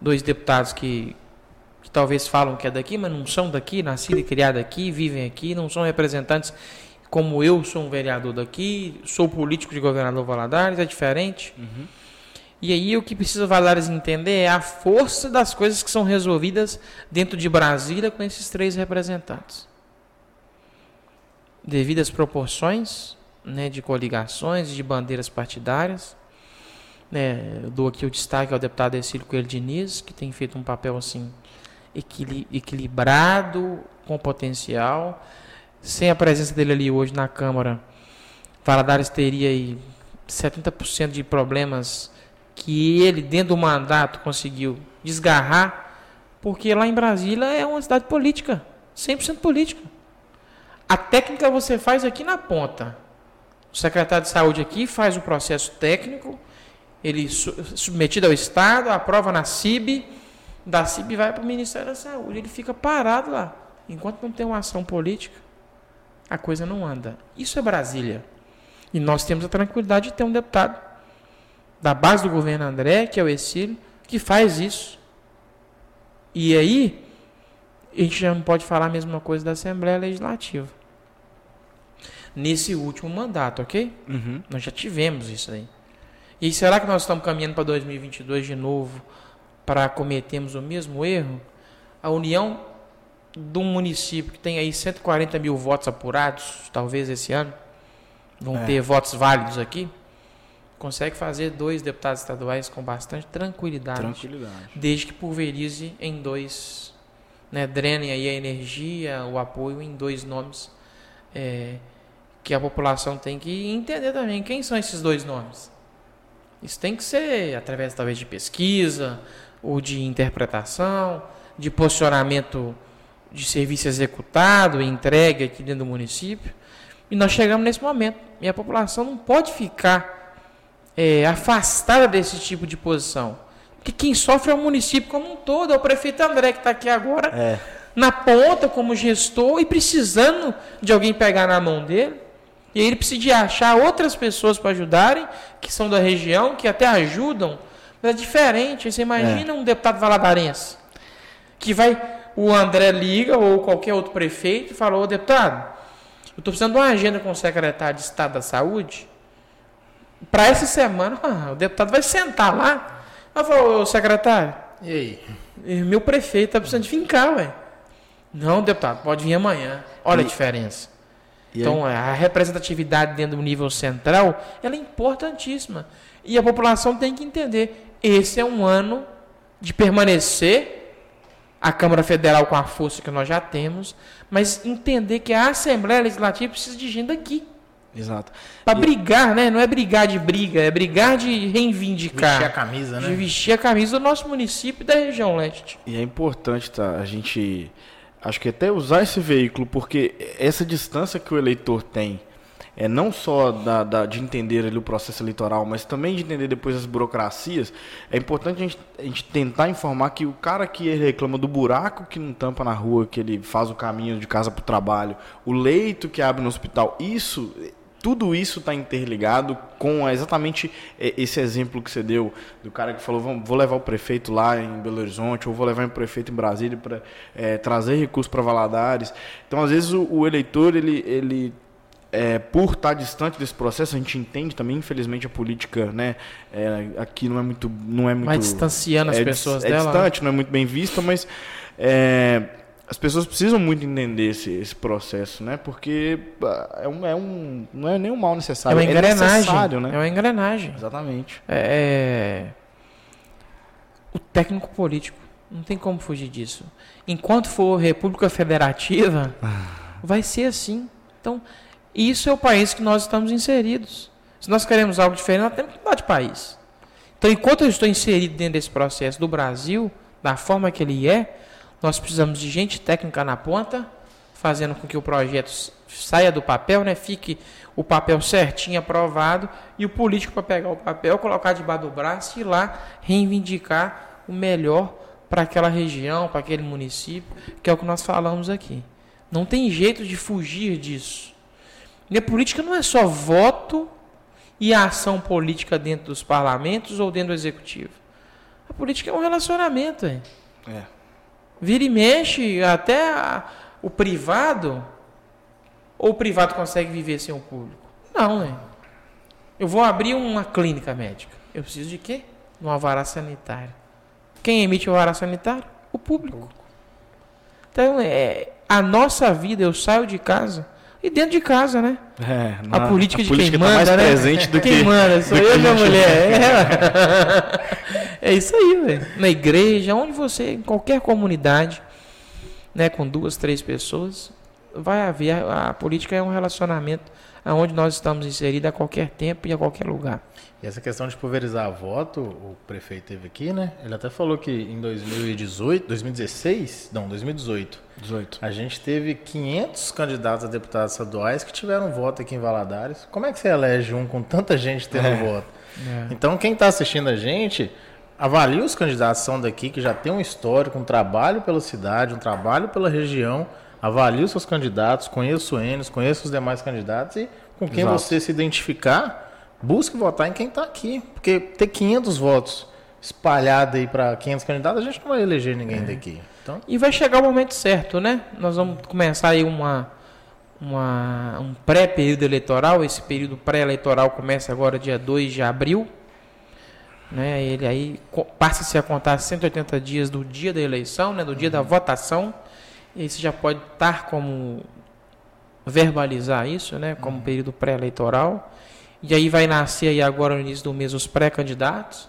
dois deputados que que talvez falam que é daqui, mas não são daqui, nascidos e criados aqui, vivem aqui, não são representantes como eu sou um vereador daqui, sou político de governador Valadares, é diferente. Uhum. E aí o que precisa Valadares entender é a força das coisas que são resolvidas dentro de Brasília com esses três representantes. Devido às proporções né, de coligações, de bandeiras partidárias. Eu dou aqui o destaque ao deputado Ercílio Coelho Diniz, que tem feito um papel assim equilibrado, com potencial. Sem a presença dele ali hoje na Câmara, Valadares teria aí 70% de problemas que ele, dentro do mandato, conseguiu desgarrar, porque lá em Brasília é uma cidade política, 100% política. A técnica você faz aqui na ponta. O secretário de saúde aqui faz o processo técnico, ele submetido ao Estado, aprova na CIB, da CIB vai para o Ministério da Saúde. Ele fica parado lá. Enquanto não tem uma ação política, a coisa não anda. Isso é Brasília. E nós temos a tranquilidade de ter um deputado da base do governo André, que é o Exílio, que faz isso. E aí, a gente já não pode falar a mesma coisa da Assembleia Legislativa. Nesse último mandato, ok? Uhum. Nós já tivemos isso aí. E será que nós estamos caminhando para 2022 de novo? para cometermos o mesmo erro, a união de um município que tem aí 140 mil votos apurados, talvez esse ano, vão é. ter votos válidos aqui, consegue fazer dois deputados estaduais com bastante tranquilidade, tranquilidade. desde que pulverize em dois, né, drenem aí a energia, o apoio em dois nomes, é, que a população tem que entender também quem são esses dois nomes. Isso tem que ser através talvez de pesquisa, ou de interpretação, de posicionamento de serviço executado, entregue aqui dentro do município. E nós chegamos nesse momento. E a população não pode ficar é, afastada desse tipo de posição. Porque quem sofre é o município como um todo, é o prefeito André que está aqui agora, é. na ponta como gestor e precisando de alguém pegar na mão dele. E aí ele precisa de achar outras pessoas para ajudarem, que são da região, que até ajudam é diferente. Você imagina é. um deputado valadarense que vai, o André liga ou qualquer outro prefeito e fala, ô deputado, eu estou precisando de uma agenda com o secretário de Estado da Saúde. Para essa semana, ah, o deputado vai sentar lá. Eu falo, ô secretário, e aí? Meu prefeito está precisando de fincar, ué. Não, deputado, pode vir amanhã. Olha e, a diferença. Então, a representatividade dentro do nível central, ela é importantíssima. E a população tem que entender esse é um ano de permanecer a Câmara Federal com a força que nós já temos, mas entender que a Assembleia Legislativa precisa de gente daqui. Exato. Para E- brigar, né? Não é brigar de briga, é brigar de reivindicar. Vestir a camisa, De né? vestir a camisa do nosso município e da região leste. E é importante tá, a gente, acho que até usar esse veículo, porque essa distância que o eleitor tem, é não só da, da- de entender ali o processo eleitoral, mas também de entender depois as burocracias, é importante a gente, a gente tentar informar que o cara que reclama do buraco que não tampa na rua, que ele faz o caminho de casa para o trabalho, o leito que abre no hospital, isso tudo isso está interligado com exatamente eh, esse exemplo que você deu do cara que falou "Vamos- vou levar o prefeito lá em Belo Horizonte ou vou levar o prefeito em Brasília para trazer recursos para Valadares. Então, às vezes o, o eleitor ele, ele eh, por estar distante desse processo, a gente entende também, infelizmente, a política, né, eh, aqui não é muito, não é muito Vai distanciando as é, pessoas dis- é dela. né? distante, não é muito bem vista, mas é, as pessoas precisam muito entender esse, esse processo, né? Porque ah, é um, é um, não é nem um mal É necessário, uma é engrenagem. É né? uma engrenagem. Exatamente. É, o técnico político. Não tem como fugir disso. Enquanto for República Federativa, vai ser assim. Então, isso é o país que nós estamos inseridos. Se nós queremos algo diferente, nós temos que mudar de país. Então, enquanto eu estou inserido dentro desse processo do Brasil, da forma que ele é, nós precisamos de gente técnica na ponta, fazendo com que o projeto saia do papel, né? fique o papel certinho aprovado, e o político para pegar o papel, colocar debaixo do braço e ir lá reivindicar o melhor para aquela região, para aquele município, que é o que nós falamos aqui. Não tem jeito de fugir disso. E a política não é só voto e a ação política dentro dos parlamentos ou dentro do executivo. A política é um relacionamento, hein? É. Vira e mexe, até a- o privado. Ou o privado consegue viver sem o público? Não, né? Eu vou abrir uma clínica médica. Eu preciso de quê? De uma vara sanitária. Quem emite o vara sanitário? O público. Então, é, a nossa vida, eu saio de casa. E dentro de casa, né? É, A na- política de quem tá manda, mais né? presente do quem que manda, sou eu e minha a mulher. É. é isso aí, velho. Na igreja, onde você, em qualquer comunidade, né, com duas, três pessoas, vai haver. A, a política é um relacionamento aonde nós estamos inseridos a qualquer tempo e a qualquer lugar. E essa questão de pulverizar voto, o prefeito teve aqui, né? Ele até falou que em 2018, 2016, não, 2018, 18. a gente teve 500 candidatos a deputados estaduais que tiveram voto aqui em Valadares. Como é que você elege um com tanta gente tendo É. voto? Então, quem está assistindo a gente, avalie os candidatos são daqui, que já tem um histórico, um trabalho pela cidade, um trabalho pela região. Avalie os seus candidatos, conheça o Enes, conheça os demais candidatos e com quem Exato. você se identificar, busque votar em quem está aqui. Porque ter 500 votos espalhados aí para 500 candidatos, a gente não vai eleger ninguém daqui. Então, E vai chegar o momento certo, né? Nós vamos começar aí uma, uma, um pré-período eleitoral. Esse período pré-eleitoral começa agora dia 2 de abril. Né? Ele aí passa-se a contar 180 dias do dia da eleição, né? do dia da votação. E aí você já pode estar como verbalizar isso, né? Como período pré-eleitoral. E aí vai nascer aí agora no início do mês os pré-candidatos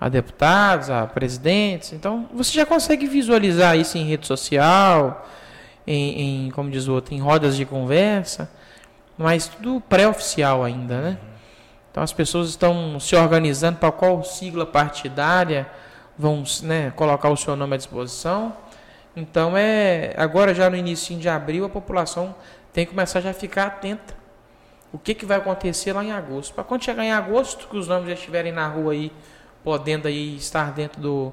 a deputados, a presidentes. Então, você já consegue visualizar isso em rede social, em, em, como diz o outro, em rodas de conversa, mas tudo pré-oficial ainda, né? Então, as pessoas estão se organizando para qual sigla partidária vão né, colocar o seu nome à disposição. Então, é agora já no início de abril, a população tem que começar já a ficar atenta. O que, que vai acontecer lá em agosto? Para quando chegar em agosto, que os nomes já estiverem na rua aí, podendo aí estar dentro do,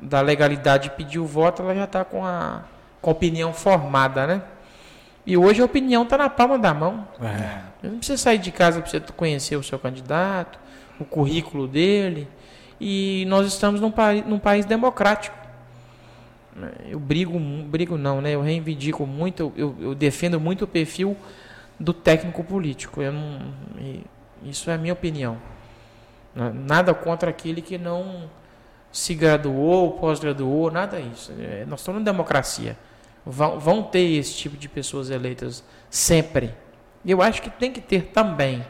da legalidade de pedir o voto, ela já está com a, com a opinião formada, né? E hoje a opinião está na palma da mão. É. Não precisa sair de casa para você conhecer o seu candidato, o currículo dele. E nós estamos num, país, num país democrático. Eu brigo, brigo não, né? Eu reivindico muito, eu, eu- defendo muito o perfil do técnico político. Eu não, isso é a minha opinião. Na- Nada contra aquele que não se graduou, pós-graduou, nada disso. É, Nós estamos numa democracia. Vão, vão ter esse tipo de pessoas eleitas sempre. Eu acho que tem que ter também.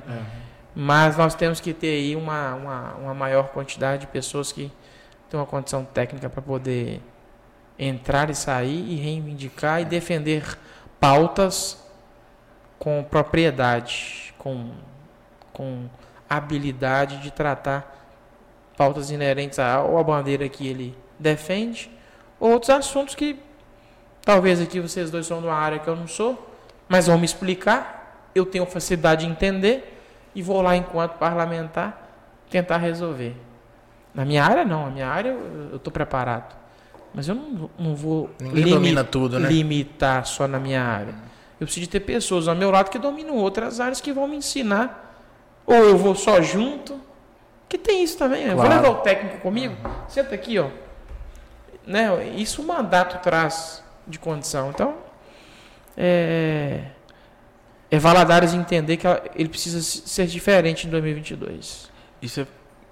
Mas nós temos que ter aí uma, uma, uma maior quantidade de pessoas que têm uma condição técnica para poder entrar e sair e reivindicar e defender pautas com propriedade, com, com habilidade de tratar pautas inerentes à, ou à bandeira que ele defende, ou outros assuntos que talvez aqui vocês dois são numa área que eu não sou, mas vão me explicar, eu tenho facilidade de entender e vou lá enquanto parlamentar tentar resolver. Na minha área não, na minha área eu estou preparado. Mas eu não, não vou limi tudo, né? limitar só na minha área. Eu preciso de ter pessoas ao meu lado que dominam outras áreas que vão me ensinar. Ou eu vou só junto. Que tem isso também. Claro. Eu vou levar o técnico comigo. Senta aqui, ó. Né? Isso o mandato traz de condição. Então, é, é Valadares entender que ele precisa ser diferente em 2022. Isso é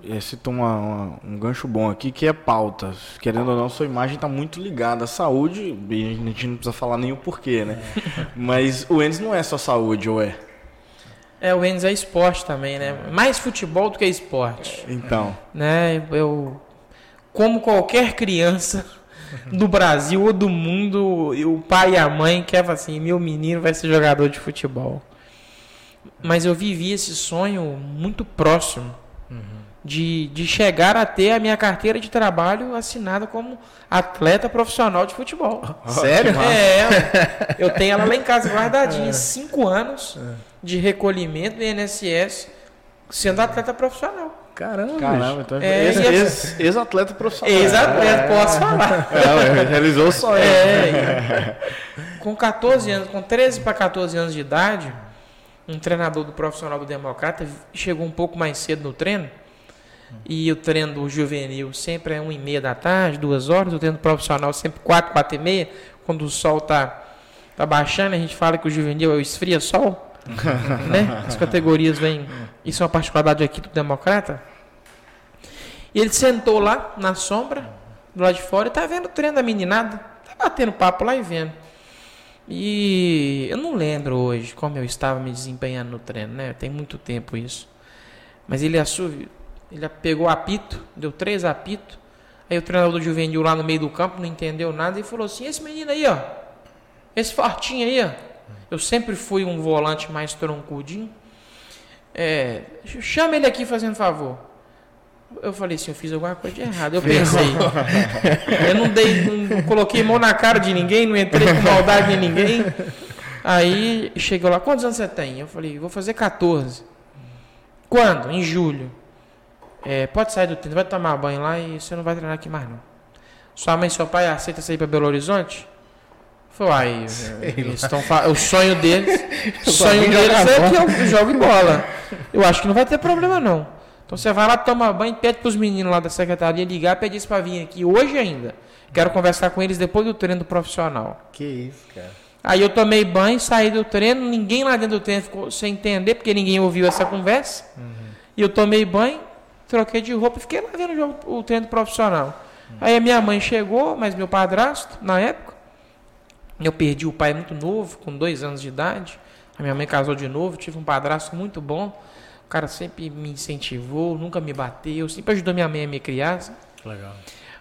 é, citou uma, uma, um gancho bom aqui, que é pautas. Querendo ou não, sua imagem está muito ligada à saúde, e a gente não precisa falar nem o porquê, né? É. Mas o Enes não é só saúde, ou é? É, o Enes é esporte também, né? Mais futebol do que esporte. Então. Né? Eu, como qualquer criança do Brasil ou do mundo, o pai e a mãe querem assim, meu menino vai ser jogador de futebol. Mas eu vivi esse sonho muito próximo de, de chegar a ter a minha carteira de trabalho assinada como atleta profissional de futebol. Sério? É, eu tenho ela lá em casa guardadinha, é. cinco anos é. de recolhimento do INSS, sendo atleta profissional. Caramba, Caramba então é, ex-atleta ex, profissional. Ex-atleta, é. posso falar. É, realizou o sonho. É, com 14 anos, com 13 para 14 anos de idade, um treinador do profissional do Democrata chegou um pouco mais cedo no treino e o treino do juvenil sempre é 1 e meia da tarde, duas horas. O treino profissional sempre 4, 4 e meia. Quando o sol está tá baixando, a gente fala que o juvenil é o esfria-sol. né? As categorias vêm. Isso é uma particularidade aqui do Democrata. E ele sentou lá na sombra, do lado de fora, e tá vendo o treino da meninada. Tá batendo papo lá e vendo. E eu não lembro hoje como eu estava me desempenhando no treino, né? Tem muito tempo isso. Mas ele assumiu ele pegou apito, deu três apitos. Aí o treinador do juvenil lá no meio do campo não entendeu nada e falou assim: Esse menino aí, ó, esse fortinho aí, ó. Eu sempre fui um volante mais troncudinho. É, chama ele aqui fazendo favor. Eu falei assim, eu fiz alguma coisa de errado. Eu pensei. eu não dei, não coloquei mão na cara de ninguém, não entrei com maldade em ninguém. Aí chegou lá, quantos anos você tem? Eu falei, vou fazer 14. Quando? Em julho. É, pode sair do treino, vai tomar banho lá e você não vai treinar aqui mais não. Sua mãe e seu pai aceita sair para Belo Horizonte? Foi, eles estão o sonho deles, o sonho deles é que eu jogue bola. Eu acho que não vai ter problema não. Então você vai lá, toma banho, pede para os meninos lá da secretaria ligar, pede isso para vir aqui hoje ainda. Quero conversar com eles depois do treino profissional. Que isso, cara. Aí eu tomei banho, saí do treino, ninguém lá dentro do treino ficou sem entender, porque ninguém ouviu essa conversa. Uhum. E eu tomei banho, troquei de roupa e fiquei lá vendo o, jogo, o treino profissional. Aí a minha mãe chegou, mas meu padrasto, na época, eu perdi o pai muito novo, com dois anos de idade. A minha mãe casou de novo, tive um padrasto muito bom. O cara sempre me incentivou, nunca me bateu, sempre ajudou minha mãe a me criar. Legal.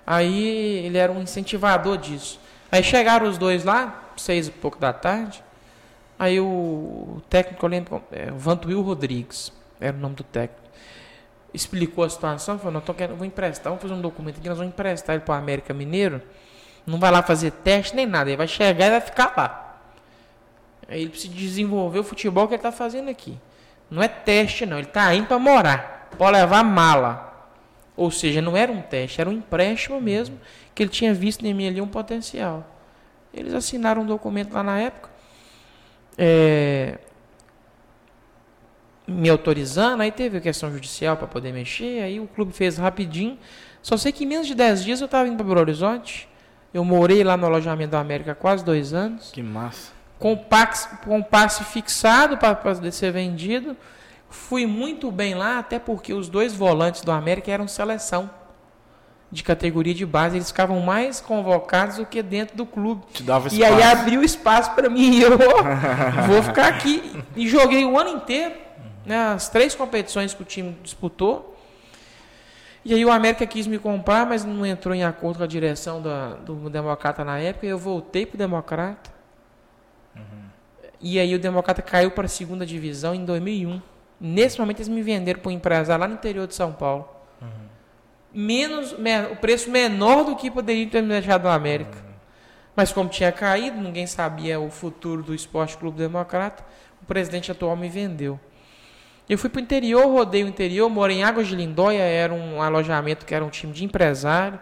Aí ele era um incentivador disso. Aí chegaram os dois lá, seis e pouco da tarde. Aí o, técnico, eu lembro, é, Vantuil Rodrigues, era o nome do técnico explicou a situação, falou, não, tô querendo, vou emprestar, vamos fazer um documento aqui, nós vamos emprestar ele para o América Mineiro, não vai lá fazer teste nem nada, ele vai chegar e vai ficar lá. Ele precisa desenvolver o futebol que ele está fazendo aqui. Não é teste não, ele está indo para morar, pode levar mala. Ou seja, não era um teste, era um empréstimo mesmo, que ele tinha visto em mim ali um potencial. Eles assinaram um documento lá na época. É, me autorizando, aí teve a questão judicial para poder mexer, aí o clube fez rapidinho. Só sei que em menos de 10 dias eu estava indo para Belo Horizonte. Eu morei lá no alojamento da América quase dois anos. Que massa. Com, pax, com passe fixado para ser vendido. Fui muito bem lá, até porque os dois volantes do América eram seleção de categoria de base. Eles ficavam mais convocados do que dentro do clube. Te dava espaço. E aí abriu espaço para mim. Eu vou ficar aqui. E joguei o ano inteiro né, as três competições que o time disputou. E aí o América quis me comprar, mas não entrou em acordo com a direção da, do Democrata na época. Eu voltei pro Democrata. E aí o Democrata caiu para a segunda divisão em 2001. Nesse momento eles me venderam para um empresário lá no interior de São Paulo. Menos, me- o preço menor do que poderia ter me deixado no América. Mas como tinha caído, ninguém sabia o futuro do Esporte Clube Democrata, o presidente atual me vendeu. Eu fui para o interior, rodei o interior, morei em Águas de Lindóia, era um alojamento que era um time de empresário,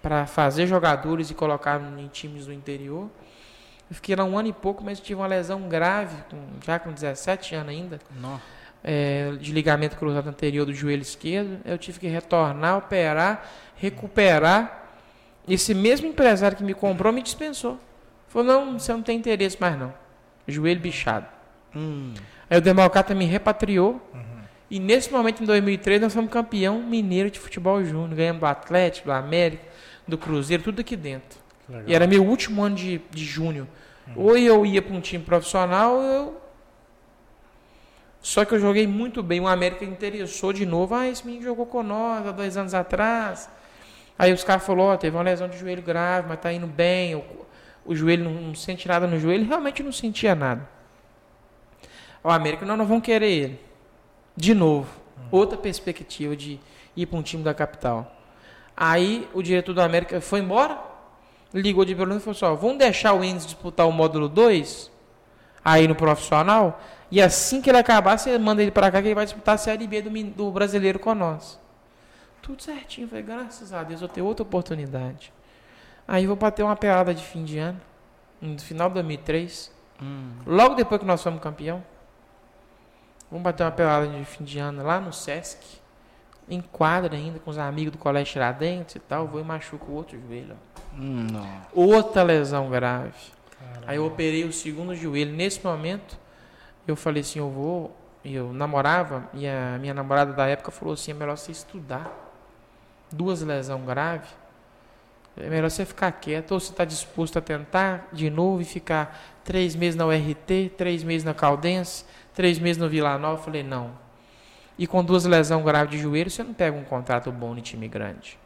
para fazer jogadores e colocar em times do interior. Eu fiquei lá um ano e pouco, mas tive uma lesão grave, com- já com 17 anos ainda, é, de ligamento cruzado anterior do joelho esquerdo. Eu tive que retornar, operar, recuperar. Esse mesmo empresário que me comprou me dispensou. Falou, não, você não tem interesse mais não. Joelho bichado. Hum. Aí o Democrata me repatriou. E nesse momento, em 2003, nós fomos campeão mineiro de futebol júnior. Ganhamos do Atlético, do América, do Cruzeiro, tudo aqui dentro. Legal. E era meu último ano de, de júnior. Ou eu ia para um time profissional, eu. Só que eu joguei muito bem. O América interessou de novo. Ah, esse menino jogou com nós há dois anos atrás. Aí os caras falaram: Ó, teve uma lesão de joelho grave, mas tá indo bem. O, o joelho não, não sente nada no joelho. Realmente não sentia nada. O América, nós não vamos querer ele. De novo. Outra perspectiva de ir para um time da capital. Aí o diretor do América foi embora, ligou de Belo Horizonte e falou assim, ó, vamos deixar o Enzo disputar o módulo 2 aí no profissional, e assim que ele acabar, você manda ele para cá que ele vai disputar a Série B do, do brasileiro com nós. Tudo certinho, falei, graças a Deus, eu tenho outra oportunidade. Aí vou bater uma pelada de fim de ano, no final de 2003, logo depois que nós fomos campeão. Vamos bater uma pelada de fim de ano lá no Sesc, em quadra ainda, com os amigos do Colégio Tiradentes e tal, vou e machuco o outro joelho. Hum. Outra lesão grave. Aí eu operei o segundo joelho. Nesse momento, eu falei assim, eu vou... e Eu namorava, e a minha namorada da época falou assim, é melhor você estudar. Duas lesões graves. É melhor você ficar quieto, ou você está disposto a tentar de novo e ficar três meses na URT, três meses na Caldense, três meses no Vila Nova. Eu falei, não. E com duas lesões graves de joelho, você não pega um contrato bom no time grande.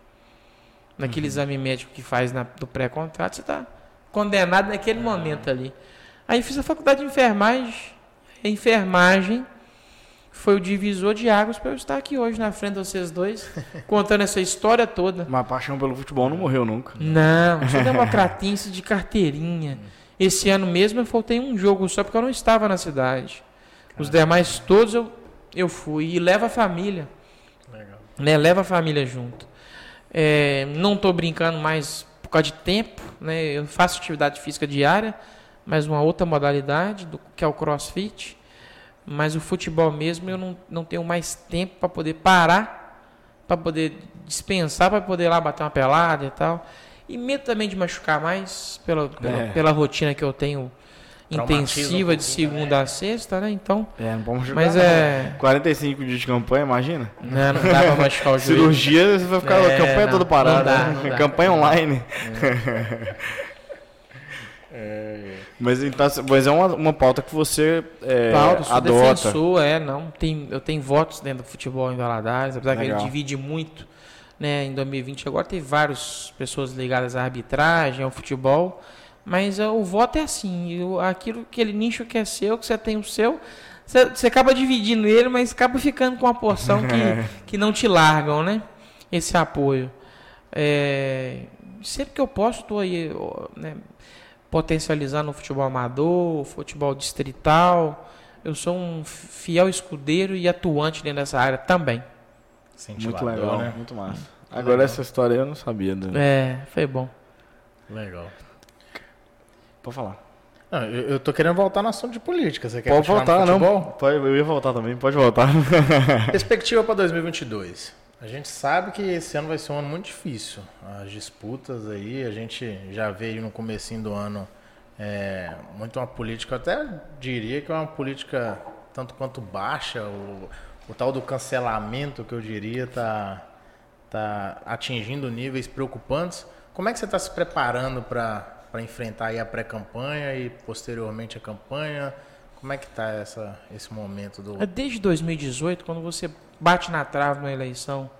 Naquele exame médico que faz na- do pré-contrato, você está condenado naquele momento ali. Aí fiz a faculdade de enfermagem. A enfermagem foi o divisor de águas para eu estar aqui hoje na frente de vocês dois, contando essa história toda. Mas a paixão pelo futebol não morreu nunca. Não, sou democratense de carteirinha. Esse ano mesmo eu faltei um jogo só porque eu não estava na cidade. Os demais todos eu, eu fui. E leva a família. Legal. Né? Leva a família junto. É, não estou brincando mais por causa de tempo. Né? Eu faço atividade física diária, mas uma outra modalidade, do, que é o crossfit. Mas o futebol mesmo eu não, não tenho mais tempo para poder parar, para poder dispensar, para poder ir lá bater uma pelada e tal. E medo também de machucar mais pela, pela, É. pela rotina que eu tenho intensiva um de segunda a sexta, né? Então, É, não vamos jogar. mas é. 45 dias de campanha, imagina? Não, não dá pra machucar o joelho. Cirurgia, você vai ficar É, a campanha não, toda parada. não dá, né? não dá. campanha online. É, Mas, então, mas é uma, uma pauta que você é, Paulo, sou adota. defensor, é, não. Tem, eu tenho votos dentro do futebol em Valadares, apesar que Legal. ele divide muito, né? Em 2020 agora tem várias pessoas ligadas à arbitragem, ao futebol, mas é, o voto é assim, eu- aquilo, aquele nicho que é seu, que você tem o seu, você, você acaba dividindo ele, mas acaba ficando com uma porção que, que não te largam, né? Esse apoio. É, sempre que eu posso, estou aí, né, potencializando o futebol amador, o futebol distrital. Eu sou um fiel escudeiro e atuante dentro dessa área também. Muito legal, né? muito massa. Agora essa história eu não sabia. né? É, foi bom. Legal. Pode falar. Não, eu, eu tô querendo voltar no assunto de política. Você quer Pode voltar, não. Pode, eu ia voltar também, pode voltar. Perspectiva para 2022. A gente sabe que esse ano vai ser um ano muito difícil. As disputas aí, a gente já veio no comecinho do ano é, muito uma política, eu até diria que é uma política tanto quanto baixa, o, o tal do cancelamento que eu diria tá, tá atingindo níveis preocupantes. Como é que você está se preparando para enfrentar aí a pré-campanha e posteriormente a campanha? Como é que está essa, esse momento do... Desde 2018, quando você bate na trave numa eleição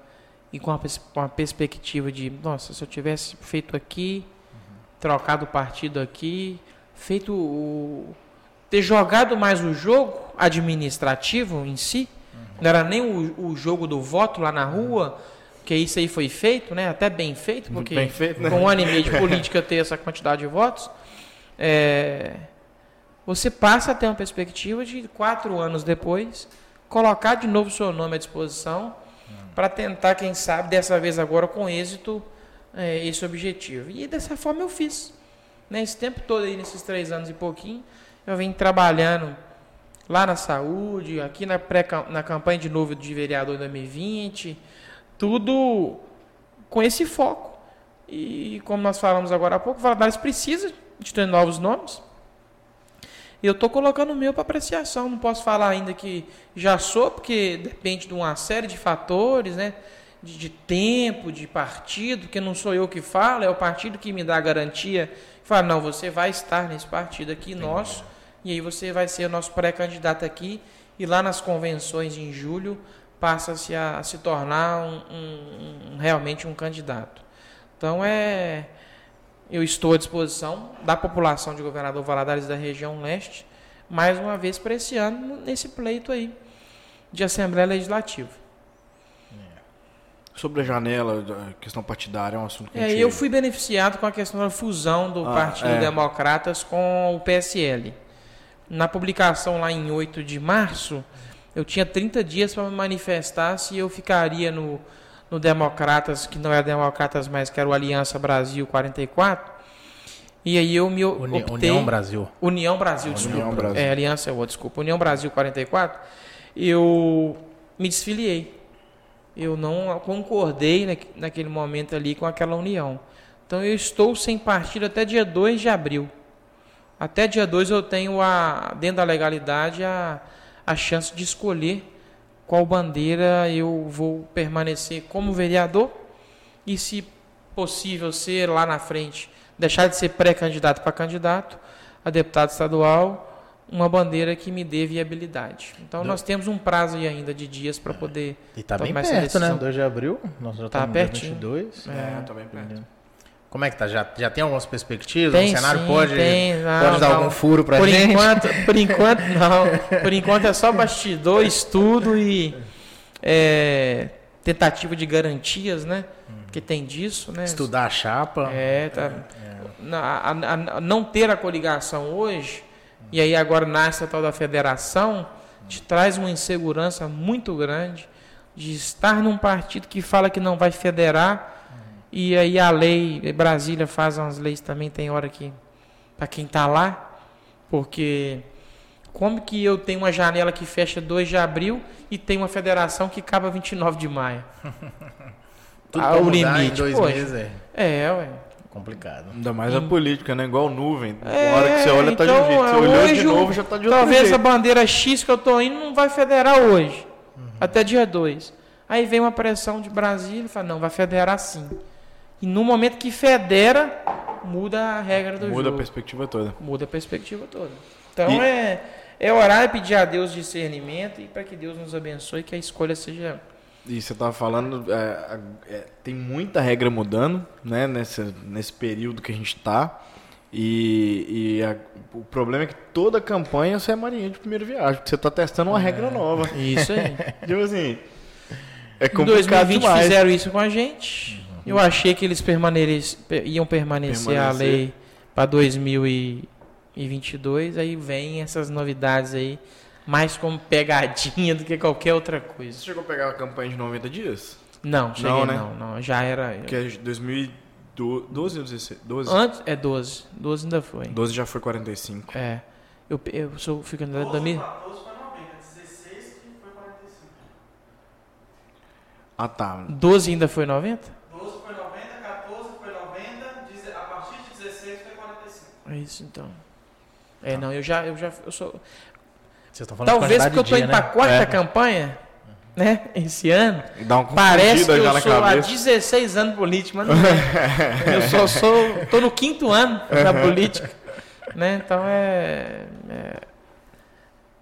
e com uma, uma perspectiva de, nossa, se eu tivesse feito aqui, trocado o partido aqui, feito o, ter jogado mais o jogo administrativo em si, não era nem o, o jogo do voto lá na rua, que isso aí foi feito, né? Até bem feito, porque Bem feito, né? com um ano e meio de política ter essa quantidade de votos, é, você passa a ter uma perspectiva de quatro anos depois colocar de novo o seu nome à disposição para tentar, quem sabe, dessa vez agora com êxito, é, esse objetivo. E dessa forma eu fiz. Né? Esse tempo todo aí, nesses três anos e pouquinho, eu venho trabalhando lá na saúde, aqui na, pré, na campanha de novo de vereador 2020, tudo com esse foco. E como nós falamos agora há pouco, Valadares precisa de ter novos nomes. Eu estou colocando o meu para apreciação. Não posso falar ainda que já sou, porque depende de uma série de fatores, né? De, de tempo, de partido, que não sou eu que falo, é o partido que me dá a garantia. Fala, não, você vai estar nesse partido aqui Entendi. nosso, e aí você vai ser o nosso pré-candidato aqui, e lá nas convenções em julho passa-se a, se tornar um, um, um, realmente um candidato. Então é eu estou à disposição da população de Governador Valadares da região leste, mais uma vez para esse ano, nesse pleito aí de Assembleia Legislativa. Sobre a janela, a questão partidária, é um assunto que é, gente... Eu fui beneficiado com a questão da fusão do ah, Partido é. Democratas com o PSL. Na publicação lá em 8 de março, eu tinha 30 dias para me manifestar se eu ficaria no no Democratas, que não era Democratas mais, que era o Aliança Brasil 44. E aí eu me Uni, optei... União Brasil. União Brasil, desculpa. União Brasil. É, Aliança é outra, desculpa. União Brasil 44. Eu me desfiliei. Eu não concordei naquele momento ali com aquela união. Então eu estou sem partido até dia 2 de abril. Até dia 2 eu tenho, a, dentro da legalidade, a, a chance de escolher qual bandeira eu vou permanecer como vereador e, se possível, ser lá na frente, deixar de ser pré-candidato para candidato a deputado estadual, uma bandeira que me dê viabilidade. Então, Do... nós temos um prazo aí ainda de dias para poder E está bem perto, né? 2 de abril, nós já tá estamos pertinho. 22. É, está bem perto. Como é que tá? Já, já tem algumas perspectivas? Tem, o cenário sim, pode, tem. Não, pode dar não. algum furo para por gente? Enquanto, por enquanto, não. Por enquanto é só bastidor, estudo e é, tentativa de garantias, né? Que tem disso, né? Estudar a chapa. É, tá. É. A, a, a, não ter a coligação hoje, e aí agora nasce a tal da federação, te traz uma insegurança muito grande de estar num partido que fala que não vai federar e aí a lei, Brasília faz umas leis também, tem hora que para quem está lá, porque como que eu tenho uma janela que fecha 2 de abril e tem uma federação que acaba 29 de maio? Tudo ah, o limite. Em dois Poxa, meses é. É, ué. Complicado. Ainda mais a política, né? Igual nuvem. É, Na hora que você olha, tá de um jeito. Você então, olhou de novo, já tá de outro Talvez jeito. a bandeira X que eu tô indo não vai federar hoje. Uhum. Até dia 2. Aí vem uma pressão de Brasília e fala, não, vai federar sim. E no momento que federa, muda a regra do muda jogo. Muda a perspectiva toda. Muda a perspectiva toda. Então e... é, é orar e pedir a Deus discernimento e para que Deus nos abençoe que a escolha seja. E você estava falando, é, é, tem muita regra mudando, né, nesse, nesse período que a gente está. E, e a, o problema é que toda campanha você é marinheiro de primeira viagem, porque você está testando uma é, regra nova. Isso aí. tipo assim, é complicado Em 2020 demais. fizeram isso com a gente. Eu achei que eles permanece, iam permanecer, permanecer. a lei para 2022, aí vem essas novidades aí, mais como pegadinha do que qualquer outra coisa. Você chegou a pegar a campanha de 90 dias? Não, cheguei não, né? não, não, já era... Que é 2012 ou 16? 12? Antes, é 12, 12 ainda foi. 12 já foi 45. É, eu, eu sou, fico na 12, 2000... 12 foi 90, 16 que foi 45. Ah tá. 12 ainda foi 90? É isso então. É, não, eu já, eu já, eu sou. Vocês estão falando Talvez porque eu estou indo para a né? quarta é. campanha, né? Esse ano. Dá um Parece que eu já na sou cabeça. há 16 anos político, mas não é. eu só sou, tô no quinto ano da política, né? Então é, é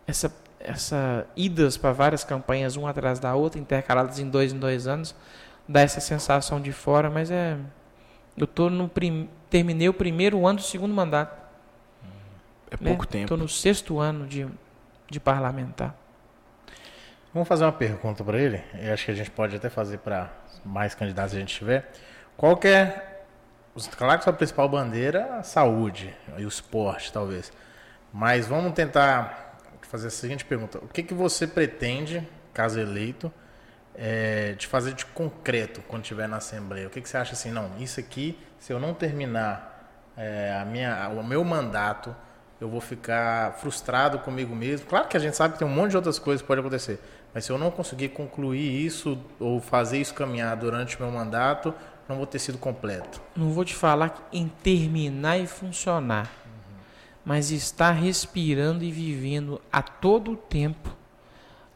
essa essa idas para várias campanhas uma atrás da outra, intercaladas em dois em dois anos, dá essa sensação de fora, mas é. Eu tô no prim, terminei o primeiro ano do segundo mandato. É pouco tempo. Estou no sexto ano de, de parlamentar. Vamos fazer uma pergunta para ele. Eu acho que a gente pode até fazer para mais candidatos se a gente tiver. Qual que é. Claro que sua principal bandeira é a saúde e o esporte, talvez. Mas vamos tentar fazer a seguinte pergunta: O que, que você pretende, caso eleito, é, de fazer de concreto quando estiver na Assembleia? O que, que você acha assim? Não, isso aqui, se eu não terminar é, a minha, o meu mandato, eu vou ficar frustrado comigo mesmo. Claro que a gente sabe que tem um monte de outras coisas que pode acontecer, mas se eu não conseguir concluir isso ou fazer isso caminhar durante o meu mandato, não vou ter sido completo. Não vou te falar em terminar e funcionar, mas estar respirando e vivendo a todo tempo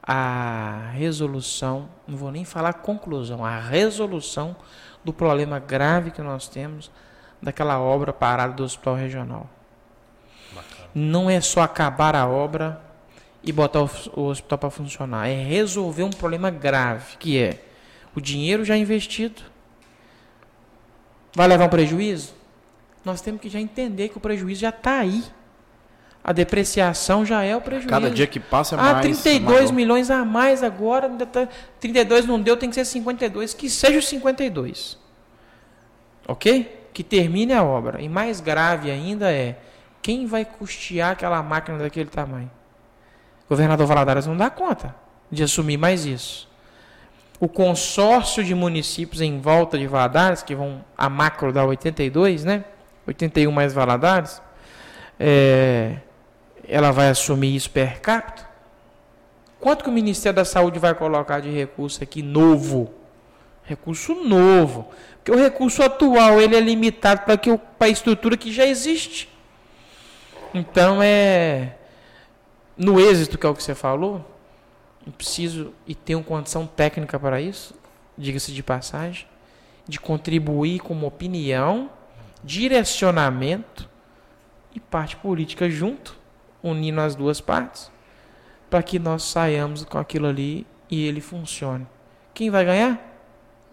a resolução, não vou nem falar conclusão, a resolução do problema grave que nós temos daquela obra parada do Hospital Regional. Não é só acabar a obra e botar o, o hospital para funcionar, é resolver um problema grave, que é o dinheiro já investido. Vai levar um prejuízo? Nós temos que já entender que o prejuízo já está aí. A depreciação já é o prejuízo. Cada dia que passa é ah, mais. 32 maior. milhões a mais agora. ainda tá- 32 não deu, tem que ser 52. Que seja os 52. Ok? Que termine a obra. E mais grave ainda é: quem vai custear aquela máquina daquele tamanho? O governador Valadares não dá conta de assumir mais isso. O consórcio de municípios em volta de Valadares, que vão a macro dar 82, né? 81 mais Valadares. É, ela vai assumir isso per capita? Quanto que o Ministério da Saúde vai colocar de recurso aqui novo? Recurso novo. Porque o recurso atual ele é limitado para que para a estrutura que já existe. Então é no êxito que é o que você falou, eu preciso e tenho condição técnica para isso, diga-se de passagem, de contribuir com uma opinião, direcionamento e parte política junto, unindo as duas partes, para que nós saiamos com aquilo ali e ele funcione. Quem vai ganhar?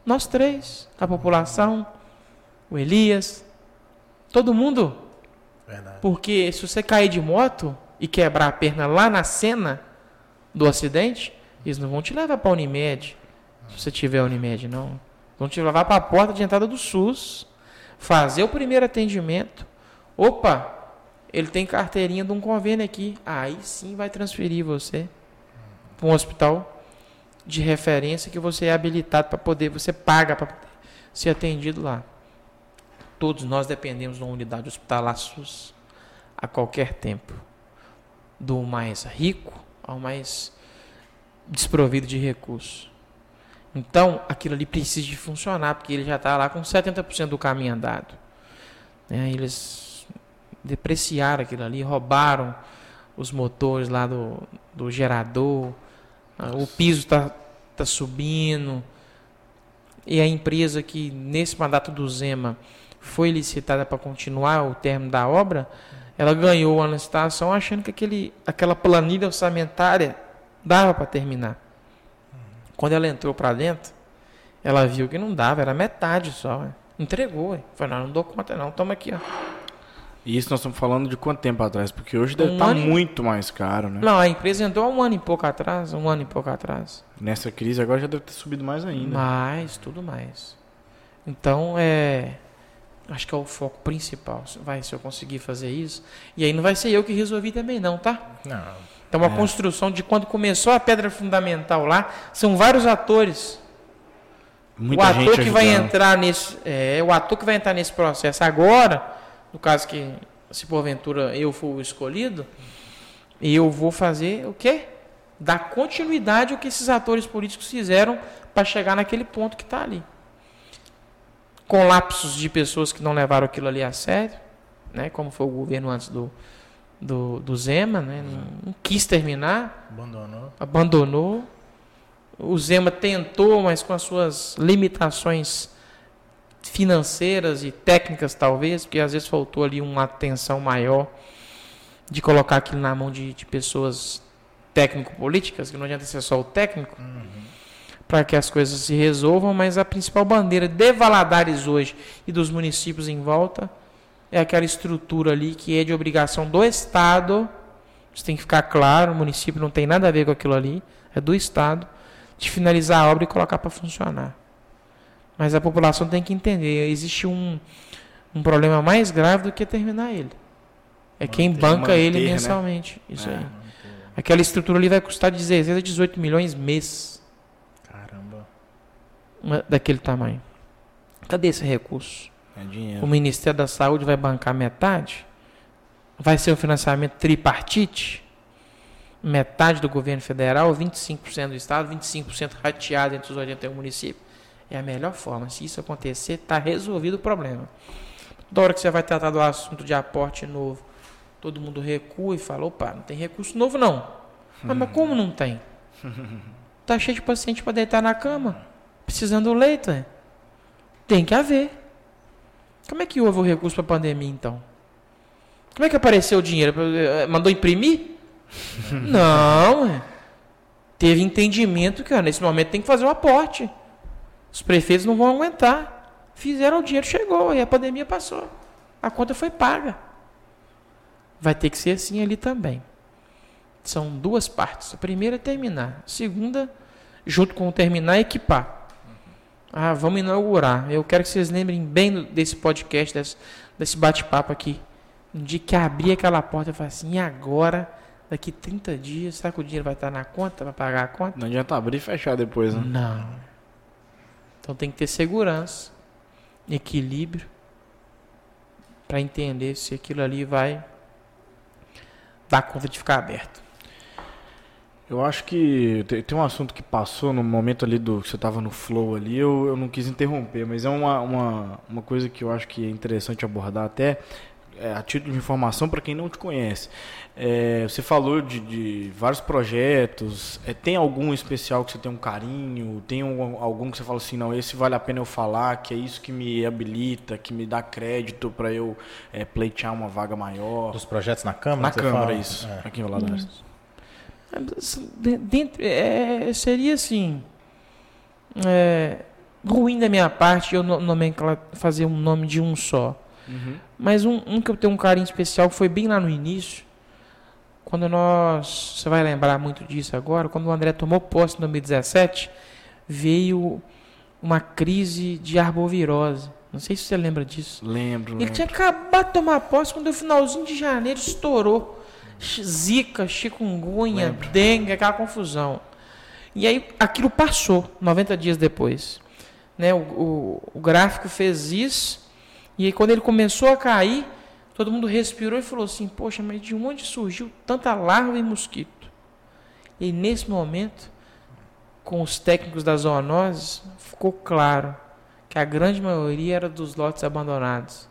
Nós três, a população, o Elias, todo mundo. Verdade. Porque se você cair de moto e quebrar a perna lá na cena do acidente, eles não vão te levar para a Unimed, se você tiver Unimed, não. Vão te levar para a porta de entrada do SUS, fazer o primeiro atendimento. Opa, ele tem carteirinha de um convênio aqui. Aí sim vai transferir você para um hospital de referência que você é habilitado para poder, você paga para ser atendido lá. Todos nós dependemos de uma unidade hospitalar SUS a qualquer tempo, do mais rico ao mais desprovido de recursos. Então, aquilo ali precisa de funcionar, porque ele já está lá com 70% do caminho andado. Né? Eles depreciaram aquilo ali, roubaram os motores lá do, do gerador, ah, o piso está tá subindo. E a empresa que, nesse mandato do Zema, foi licitada para continuar o termo da obra, ela ganhou a licitação achando que aquele, aquela planilha orçamentária dava para terminar. Quando ela entrou para dentro, ela viu que não dava, era metade só. ué. Entregou. Falei, não, não dou conta não, toma aqui. Ó. E isso nós estamos falando de quanto tempo atrás? Porque hoje deve Um estar ano e- muito mais caro, né? Não, a empresa entrou há um ano e pouco atrás, um ano e pouco atrás. Nessa crise agora já deve ter subido mais ainda. Mais, tudo mais. Então, é. Acho que é o foco principal. Vai, se eu conseguir fazer isso. E aí não vai ser eu que resolvi também, não, tá? Não. Então, uma É. construção de quando começou a pedra fundamental lá, são vários atores. Muita o ator gente que vai ajudando. entrar nesse. É, o ator que vai entrar nesse processo agora, no caso que, se porventura eu for o escolhido, eu vou fazer o quê? Dar continuidade ao que esses atores políticos fizeram para chegar naquele ponto que está ali. Com lapsos de pessoas que não levaram aquilo ali a sério, né? como foi o governo antes do, do, do Zema, né? não, não quis terminar Abandonou. abandonou. O Zema tentou, mas com as suas limitações financeiras e técnicas, talvez, porque às vezes faltou ali uma atenção maior de colocar aquilo na mão de, de pessoas técnico-políticas, que não adianta ser só o técnico, para que as coisas se resolvam, mas a principal bandeira de Valadares hoje e dos municípios em volta é aquela estrutura ali que é de obrigação do Estado. Isso tem que ficar claro, o município não tem nada a ver com aquilo ali, é do Estado, de finalizar a obra e colocar para funcionar. Mas a população tem que entender, existe um, um problema mais grave do que terminar ele. É quem Manter- banca ele manter, né? mensalmente. Isso É. aí. Aquela estrutura ali vai custar de 16 a 18 milhões mês, Caramba. uma- daquele tamanho. Cadê esse recurso? É O dinheiro. Ministério da Saúde vai bancar metade? Vai ser um financiamento tripartite? Metade do governo federal, 25% do Estado, 25% rateado entre os 81 municípios? É a melhor forma. Se isso acontecer, está resolvido o problema. Toda hora que você vai tratar do assunto de aporte novo, todo mundo recua e fala: opa, não tem recurso novo não. Ah, mas como não tem? Tá cheio de paciente para deitar na cama, precisando do leito. é? Tem que haver. Como é que houve o recurso para a pandemia, então? Como é que apareceu o dinheiro? Mandou imprimir? Não. é. Teve entendimento que ó, nesse momento tem que fazer o aporte. Os prefeitos não vão aguentar. Fizeram o dinheiro, chegou e a pandemia passou. A conta foi paga. Vai ter que ser assim ali também. São duas partes. A primeira é terminar. A segunda, junto com o terminar, é equipar. Ah, vamos inaugurar. Eu quero que vocês lembrem bem desse podcast, desse, desse bate-papo aqui. No dia que abrir aquela porta, eu falo assim, e agora, daqui 30 dias, será que o dinheiro vai estar na conta, vai pagar a conta? Não adianta abrir e fechar depois, né? Não. Então tem que ter segurança, equilíbrio, para entender se aquilo ali vai dar conta de ficar aberto. Eu acho que te- tem um assunto que passou no momento ali do que você estava no flow ali, eu, eu não quis interromper, mas é uma, uma, uma coisa que eu acho que é interessante abordar até é, a título de informação para quem não te conhece. É, você falou de, de vários projetos, é, tem algum especial que você tem um carinho? Tem um- algum que você fala assim, não, esse vale a pena eu falar, que é isso que me habilita, que me dá crédito para eu é, pleitear uma vaga maior? Dos projetos na Câmara? Na Câmara, fala? isso, É. aqui em Valadares. De- Dentro, é, seria assim. é, ruim da minha parte eu no- nomencla- fazer um nome de um só. Uhum. Mas um, um que eu tenho um carinho especial que foi bem lá no início. Quando nós. Você vai lembrar muito disso agora. Quando o André tomou posse em 2017, veio uma crise de arbovirose. Não sei se você lembra disso. Lembro, Ele lembro. tinha acabado de tomar posse quando no finalzinho de janeiro estourou. Zika, chikungunya, Lembro. dengue, aquela confusão. E aí aquilo passou, 90 dias depois. Né, o, o- o gráfico fez isso, e aí quando ele começou a cair, todo mundo respirou e falou assim, poxa, mas de onde surgiu tanta larva e mosquito? E nesse momento, com os técnicos das zoonoses, ficou claro que a grande maioria era dos lotes abandonados.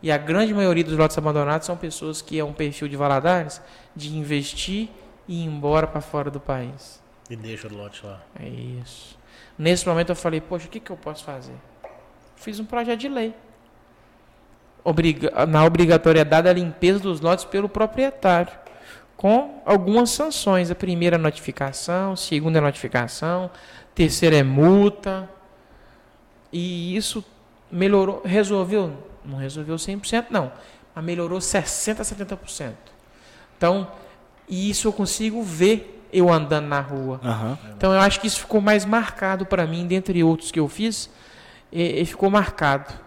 E a grande maioria dos lotes abandonados são pessoas que é um perfil de Valadares de investir e ir embora para fora do país. E deixa o lote lá. É isso. Nesse momento eu falei, poxa, o que, que eu posso fazer? Fiz um projeto de lei. Obriga na obrigatoriedade da limpeza dos lotes pelo proprietário. Com algumas sanções. A primeira é notificação, segunda é notificação, terceira é multa. E isso melhorou, resolveu, não resolveu 100% não, mas melhorou 60 a 70%. Então, e isso eu consigo ver eu andando na rua. Aham. Então eu acho que isso ficou mais marcado para mim, dentre outros que eu fiz, e, e ficou marcado.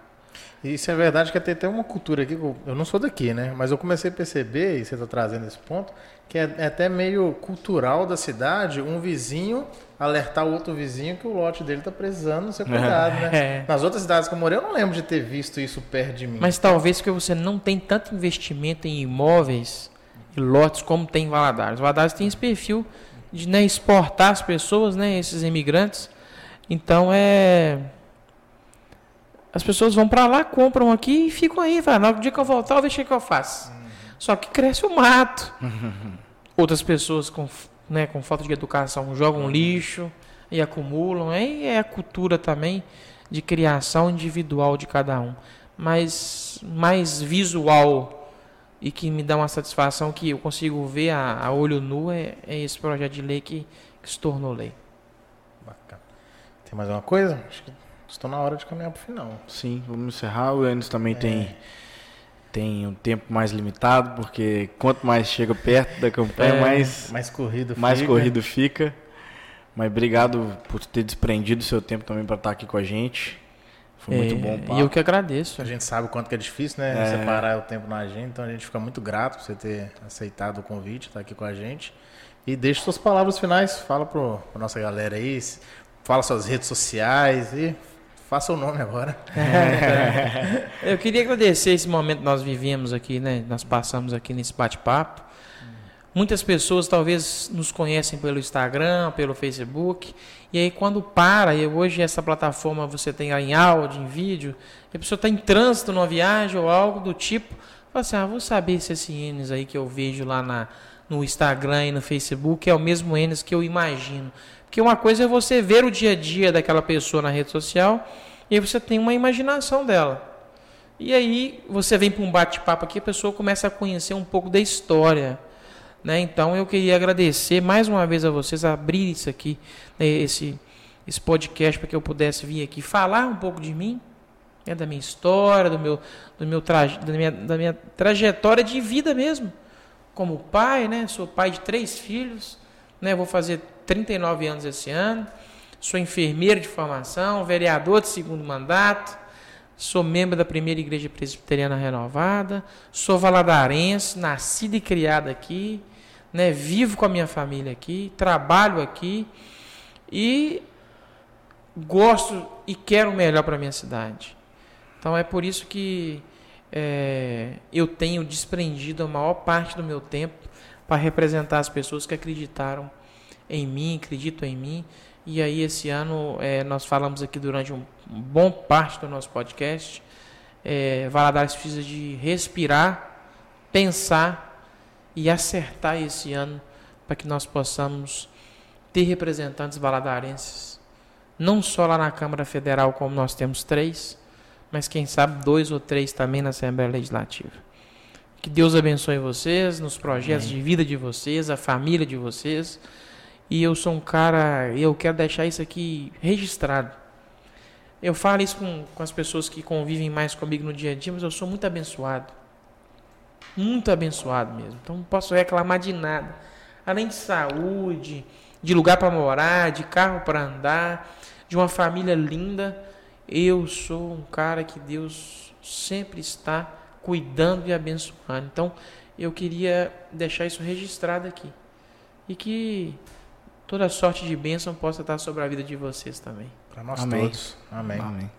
Isso é verdade que tem até uma cultura aqui, que eu- não sou daqui, né? Mas eu comecei a perceber, e você está trazendo esse ponto, que é, é até meio cultural da cidade um vizinho alertar o outro vizinho que o lote dele está precisando ser cuidado, né? É. Nas outras cidades que eu morei, eu não lembro de ter visto isso perto de mim. Mas talvez porque você não tem tanto investimento em imóveis e lotes como tem em Valadares. Valadares tem esse perfil de né, exportar as pessoas, né, esses imigrantes. Então é as pessoas vão para lá, compram aqui e ficam aí, vai, no dia que eu voltar, eu vejo o que eu faço. Só que cresce o mato. Outras pessoas com, né, com falta de educação jogam lixo e acumulam. Aí é a cultura também de criação individual de cada um. Mas mais visual e que me dá uma satisfação que eu consigo ver a, a olho nu é, é esse projeto de lei que, que se tornou lei. Bacana. Tem mais alguma coisa? Acho que estou na hora de caminhar pro final. Sim, vamos encerrar. O Enes também tem, tem um tempo mais limitado, porque quanto mais chega perto da campanha, É. mais, Mais corrido mais fica. corrido fica. Mas obrigado por ter desprendido o seu tempo também para estar aqui com a gente. Foi muito É, bom o papo. E eu que agradeço. A gente sabe o quanto que é difícil, né? É. Separar o tempo na agenda, então a gente fica muito grato por você ter aceitado o convite, estar aqui com a gente. E deixe suas palavras finais, fala pro, pra nossa galera aí, fala suas redes sociais e faça o nome agora. Eu queria agradecer esse momento que nós vivemos aqui, né? Nós passamos aqui nesse bate-papo. Muitas pessoas talvez nos conhecem pelo Instagram, pelo Facebook. E aí quando para, e hoje essa plataforma você tem em áudio, em vídeo, a pessoa está em trânsito numa viagem ou algo do tipo, fala assim, ah, vou saber se esse Enes aí que eu vejo lá na, no Instagram e no Facebook é o mesmo Enes que eu imagino. Porque uma coisa é você ver o dia a dia daquela pessoa na rede social, e aí você tem uma imaginação dela. E aí você vem para um bate-papo aqui, a pessoa começa a conhecer um pouco da história. Né? Então eu queria agradecer mais uma vez a vocês abrir isso aqui, né, esse, esse podcast, para que eu pudesse vir aqui falar um pouco de mim, né, da minha história, do meu, do meu traje, da, minha, da minha trajetória de vida mesmo. Como pai, né? sou pai de três filhos, né? vou fazer 39 anos esse ano, sou enfermeiro de formação, vereador de segundo mandato, Sou membro da primeira igreja presbiteriana renovada, sou valadarense, nascido e criado aqui, né? Vivo com a minha família aqui, trabalho aqui e gosto e quero o melhor para minha cidade. Então é por isso que é, eu tenho desprendido a maior parte do meu tempo para representar as pessoas que acreditaram em mim, acreditam em mim. E aí esse ano é, nós falamos aqui durante um, bom parte do nosso podcast. É, Valadares precisa de respirar, pensar e acertar esse ano para que nós possamos ter representantes valadarenses, não só lá na Câmara Federal, como nós temos três, mas quem sabe dois ou três também na Assembleia Legislativa. Que Deus abençoe vocês, nos projetos de vida de vocês, a família de vocês. E eu sou um cara, eu quero deixar isso aqui registrado. Eu falo isso com, com as pessoas que convivem mais comigo no dia a dia, mas eu sou muito abençoado. Muito abençoado mesmo. Então não posso reclamar de nada. Além de saúde, de lugar para morar, de carro para andar, de uma família linda, eu sou um cara que Deus sempre está cuidando e abençoando. Então eu queria deixar isso registrado aqui. E que toda sorte de bênção possa estar sobre a vida de vocês também. Para nós Amém. todos. Amém. Amém.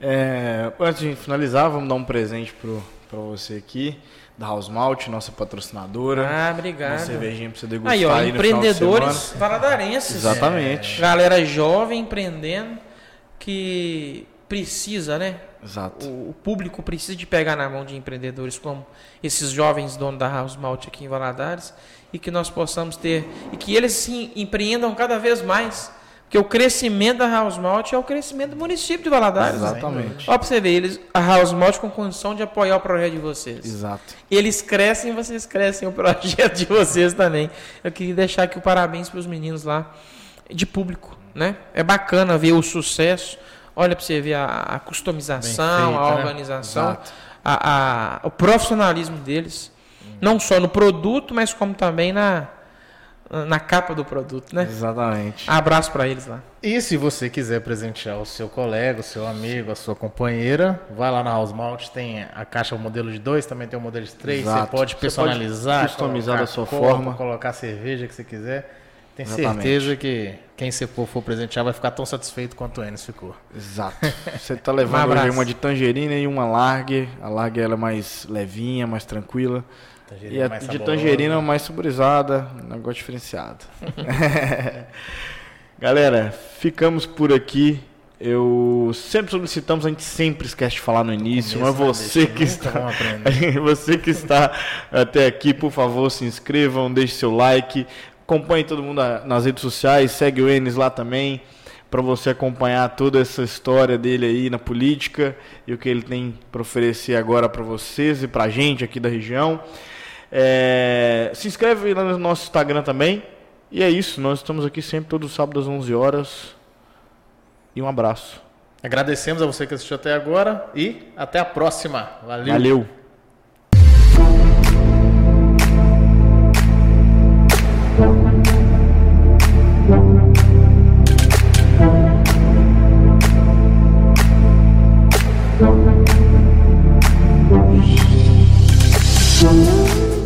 É, antes de finalizar, vamos dar um presente para você aqui, da House Malt, nossa patrocinadora. Ah, uma obrigado. cervejinha para você degustar Aí, ó, aí no final de empreendedores semana. valadarenses. Exatamente. Galera jovem empreendendo que precisa, né? Exato. O, o público precisa de pegar na mão de empreendedores como esses jovens donos da House Malt aqui em Valadares e que nós possamos ter e que eles sim empreendam cada vez mais. Porque o crescimento da House Malt é o crescimento do município de Valadares. Exatamente. Ó, pra você ver, eles, a House Malt com condição de apoiar o projeto de vocês. Exato. Eles crescem vocês crescem o projeto de vocês também. Eu queria deixar aqui o parabéns para os meninos lá de público, né? É bacana ver o sucesso. Olha para você ver a, a customização, feito, a né? organização, Exato. a, a- o profissionalismo deles. Não só no produto, mas como também na, na capa do produto, né? Exatamente. Abraço para eles lá. E se você quiser presentear o seu colega, o seu amigo, a sua companheira, vai lá na House Malt, tem a caixa modelo de dois, também tem o modelo de três, você pode Você personalizar, pode customizar da sua copo, forma. colocar a cerveja que você quiser. Tenho Exatamente. certeza que quem você for, for presentear vai ficar tão satisfeito quanto o Enes ficou. Exato. Você tá Um levando abraço. uma de tangerina e uma largue. A largue ela é mais levinha, mais tranquila. Tangerina E a mais de saborosa. tangerina mais saborizada, um negócio diferenciado. Galera, ficamos por aqui. Eu sempre solicitamos, a gente sempre esquece de falar no início, mas né, você que Nunca está aprender. você que está até aqui, por favor, se inscrevam, deixe seu like, acompanhe todo mundo na- nas redes sociais, segue o Enes lá também, para você acompanhar toda essa história dele aí na política e o que ele tem para oferecer agora para vocês e para a gente aqui da região. É, se inscreve lá no nosso Instagram também. E é isso, nós estamos aqui sempre todo sábado às 11 horas. e um abraço. Agradecemos a você que assistiu até agora e até a próxima. Valeu. Valeu.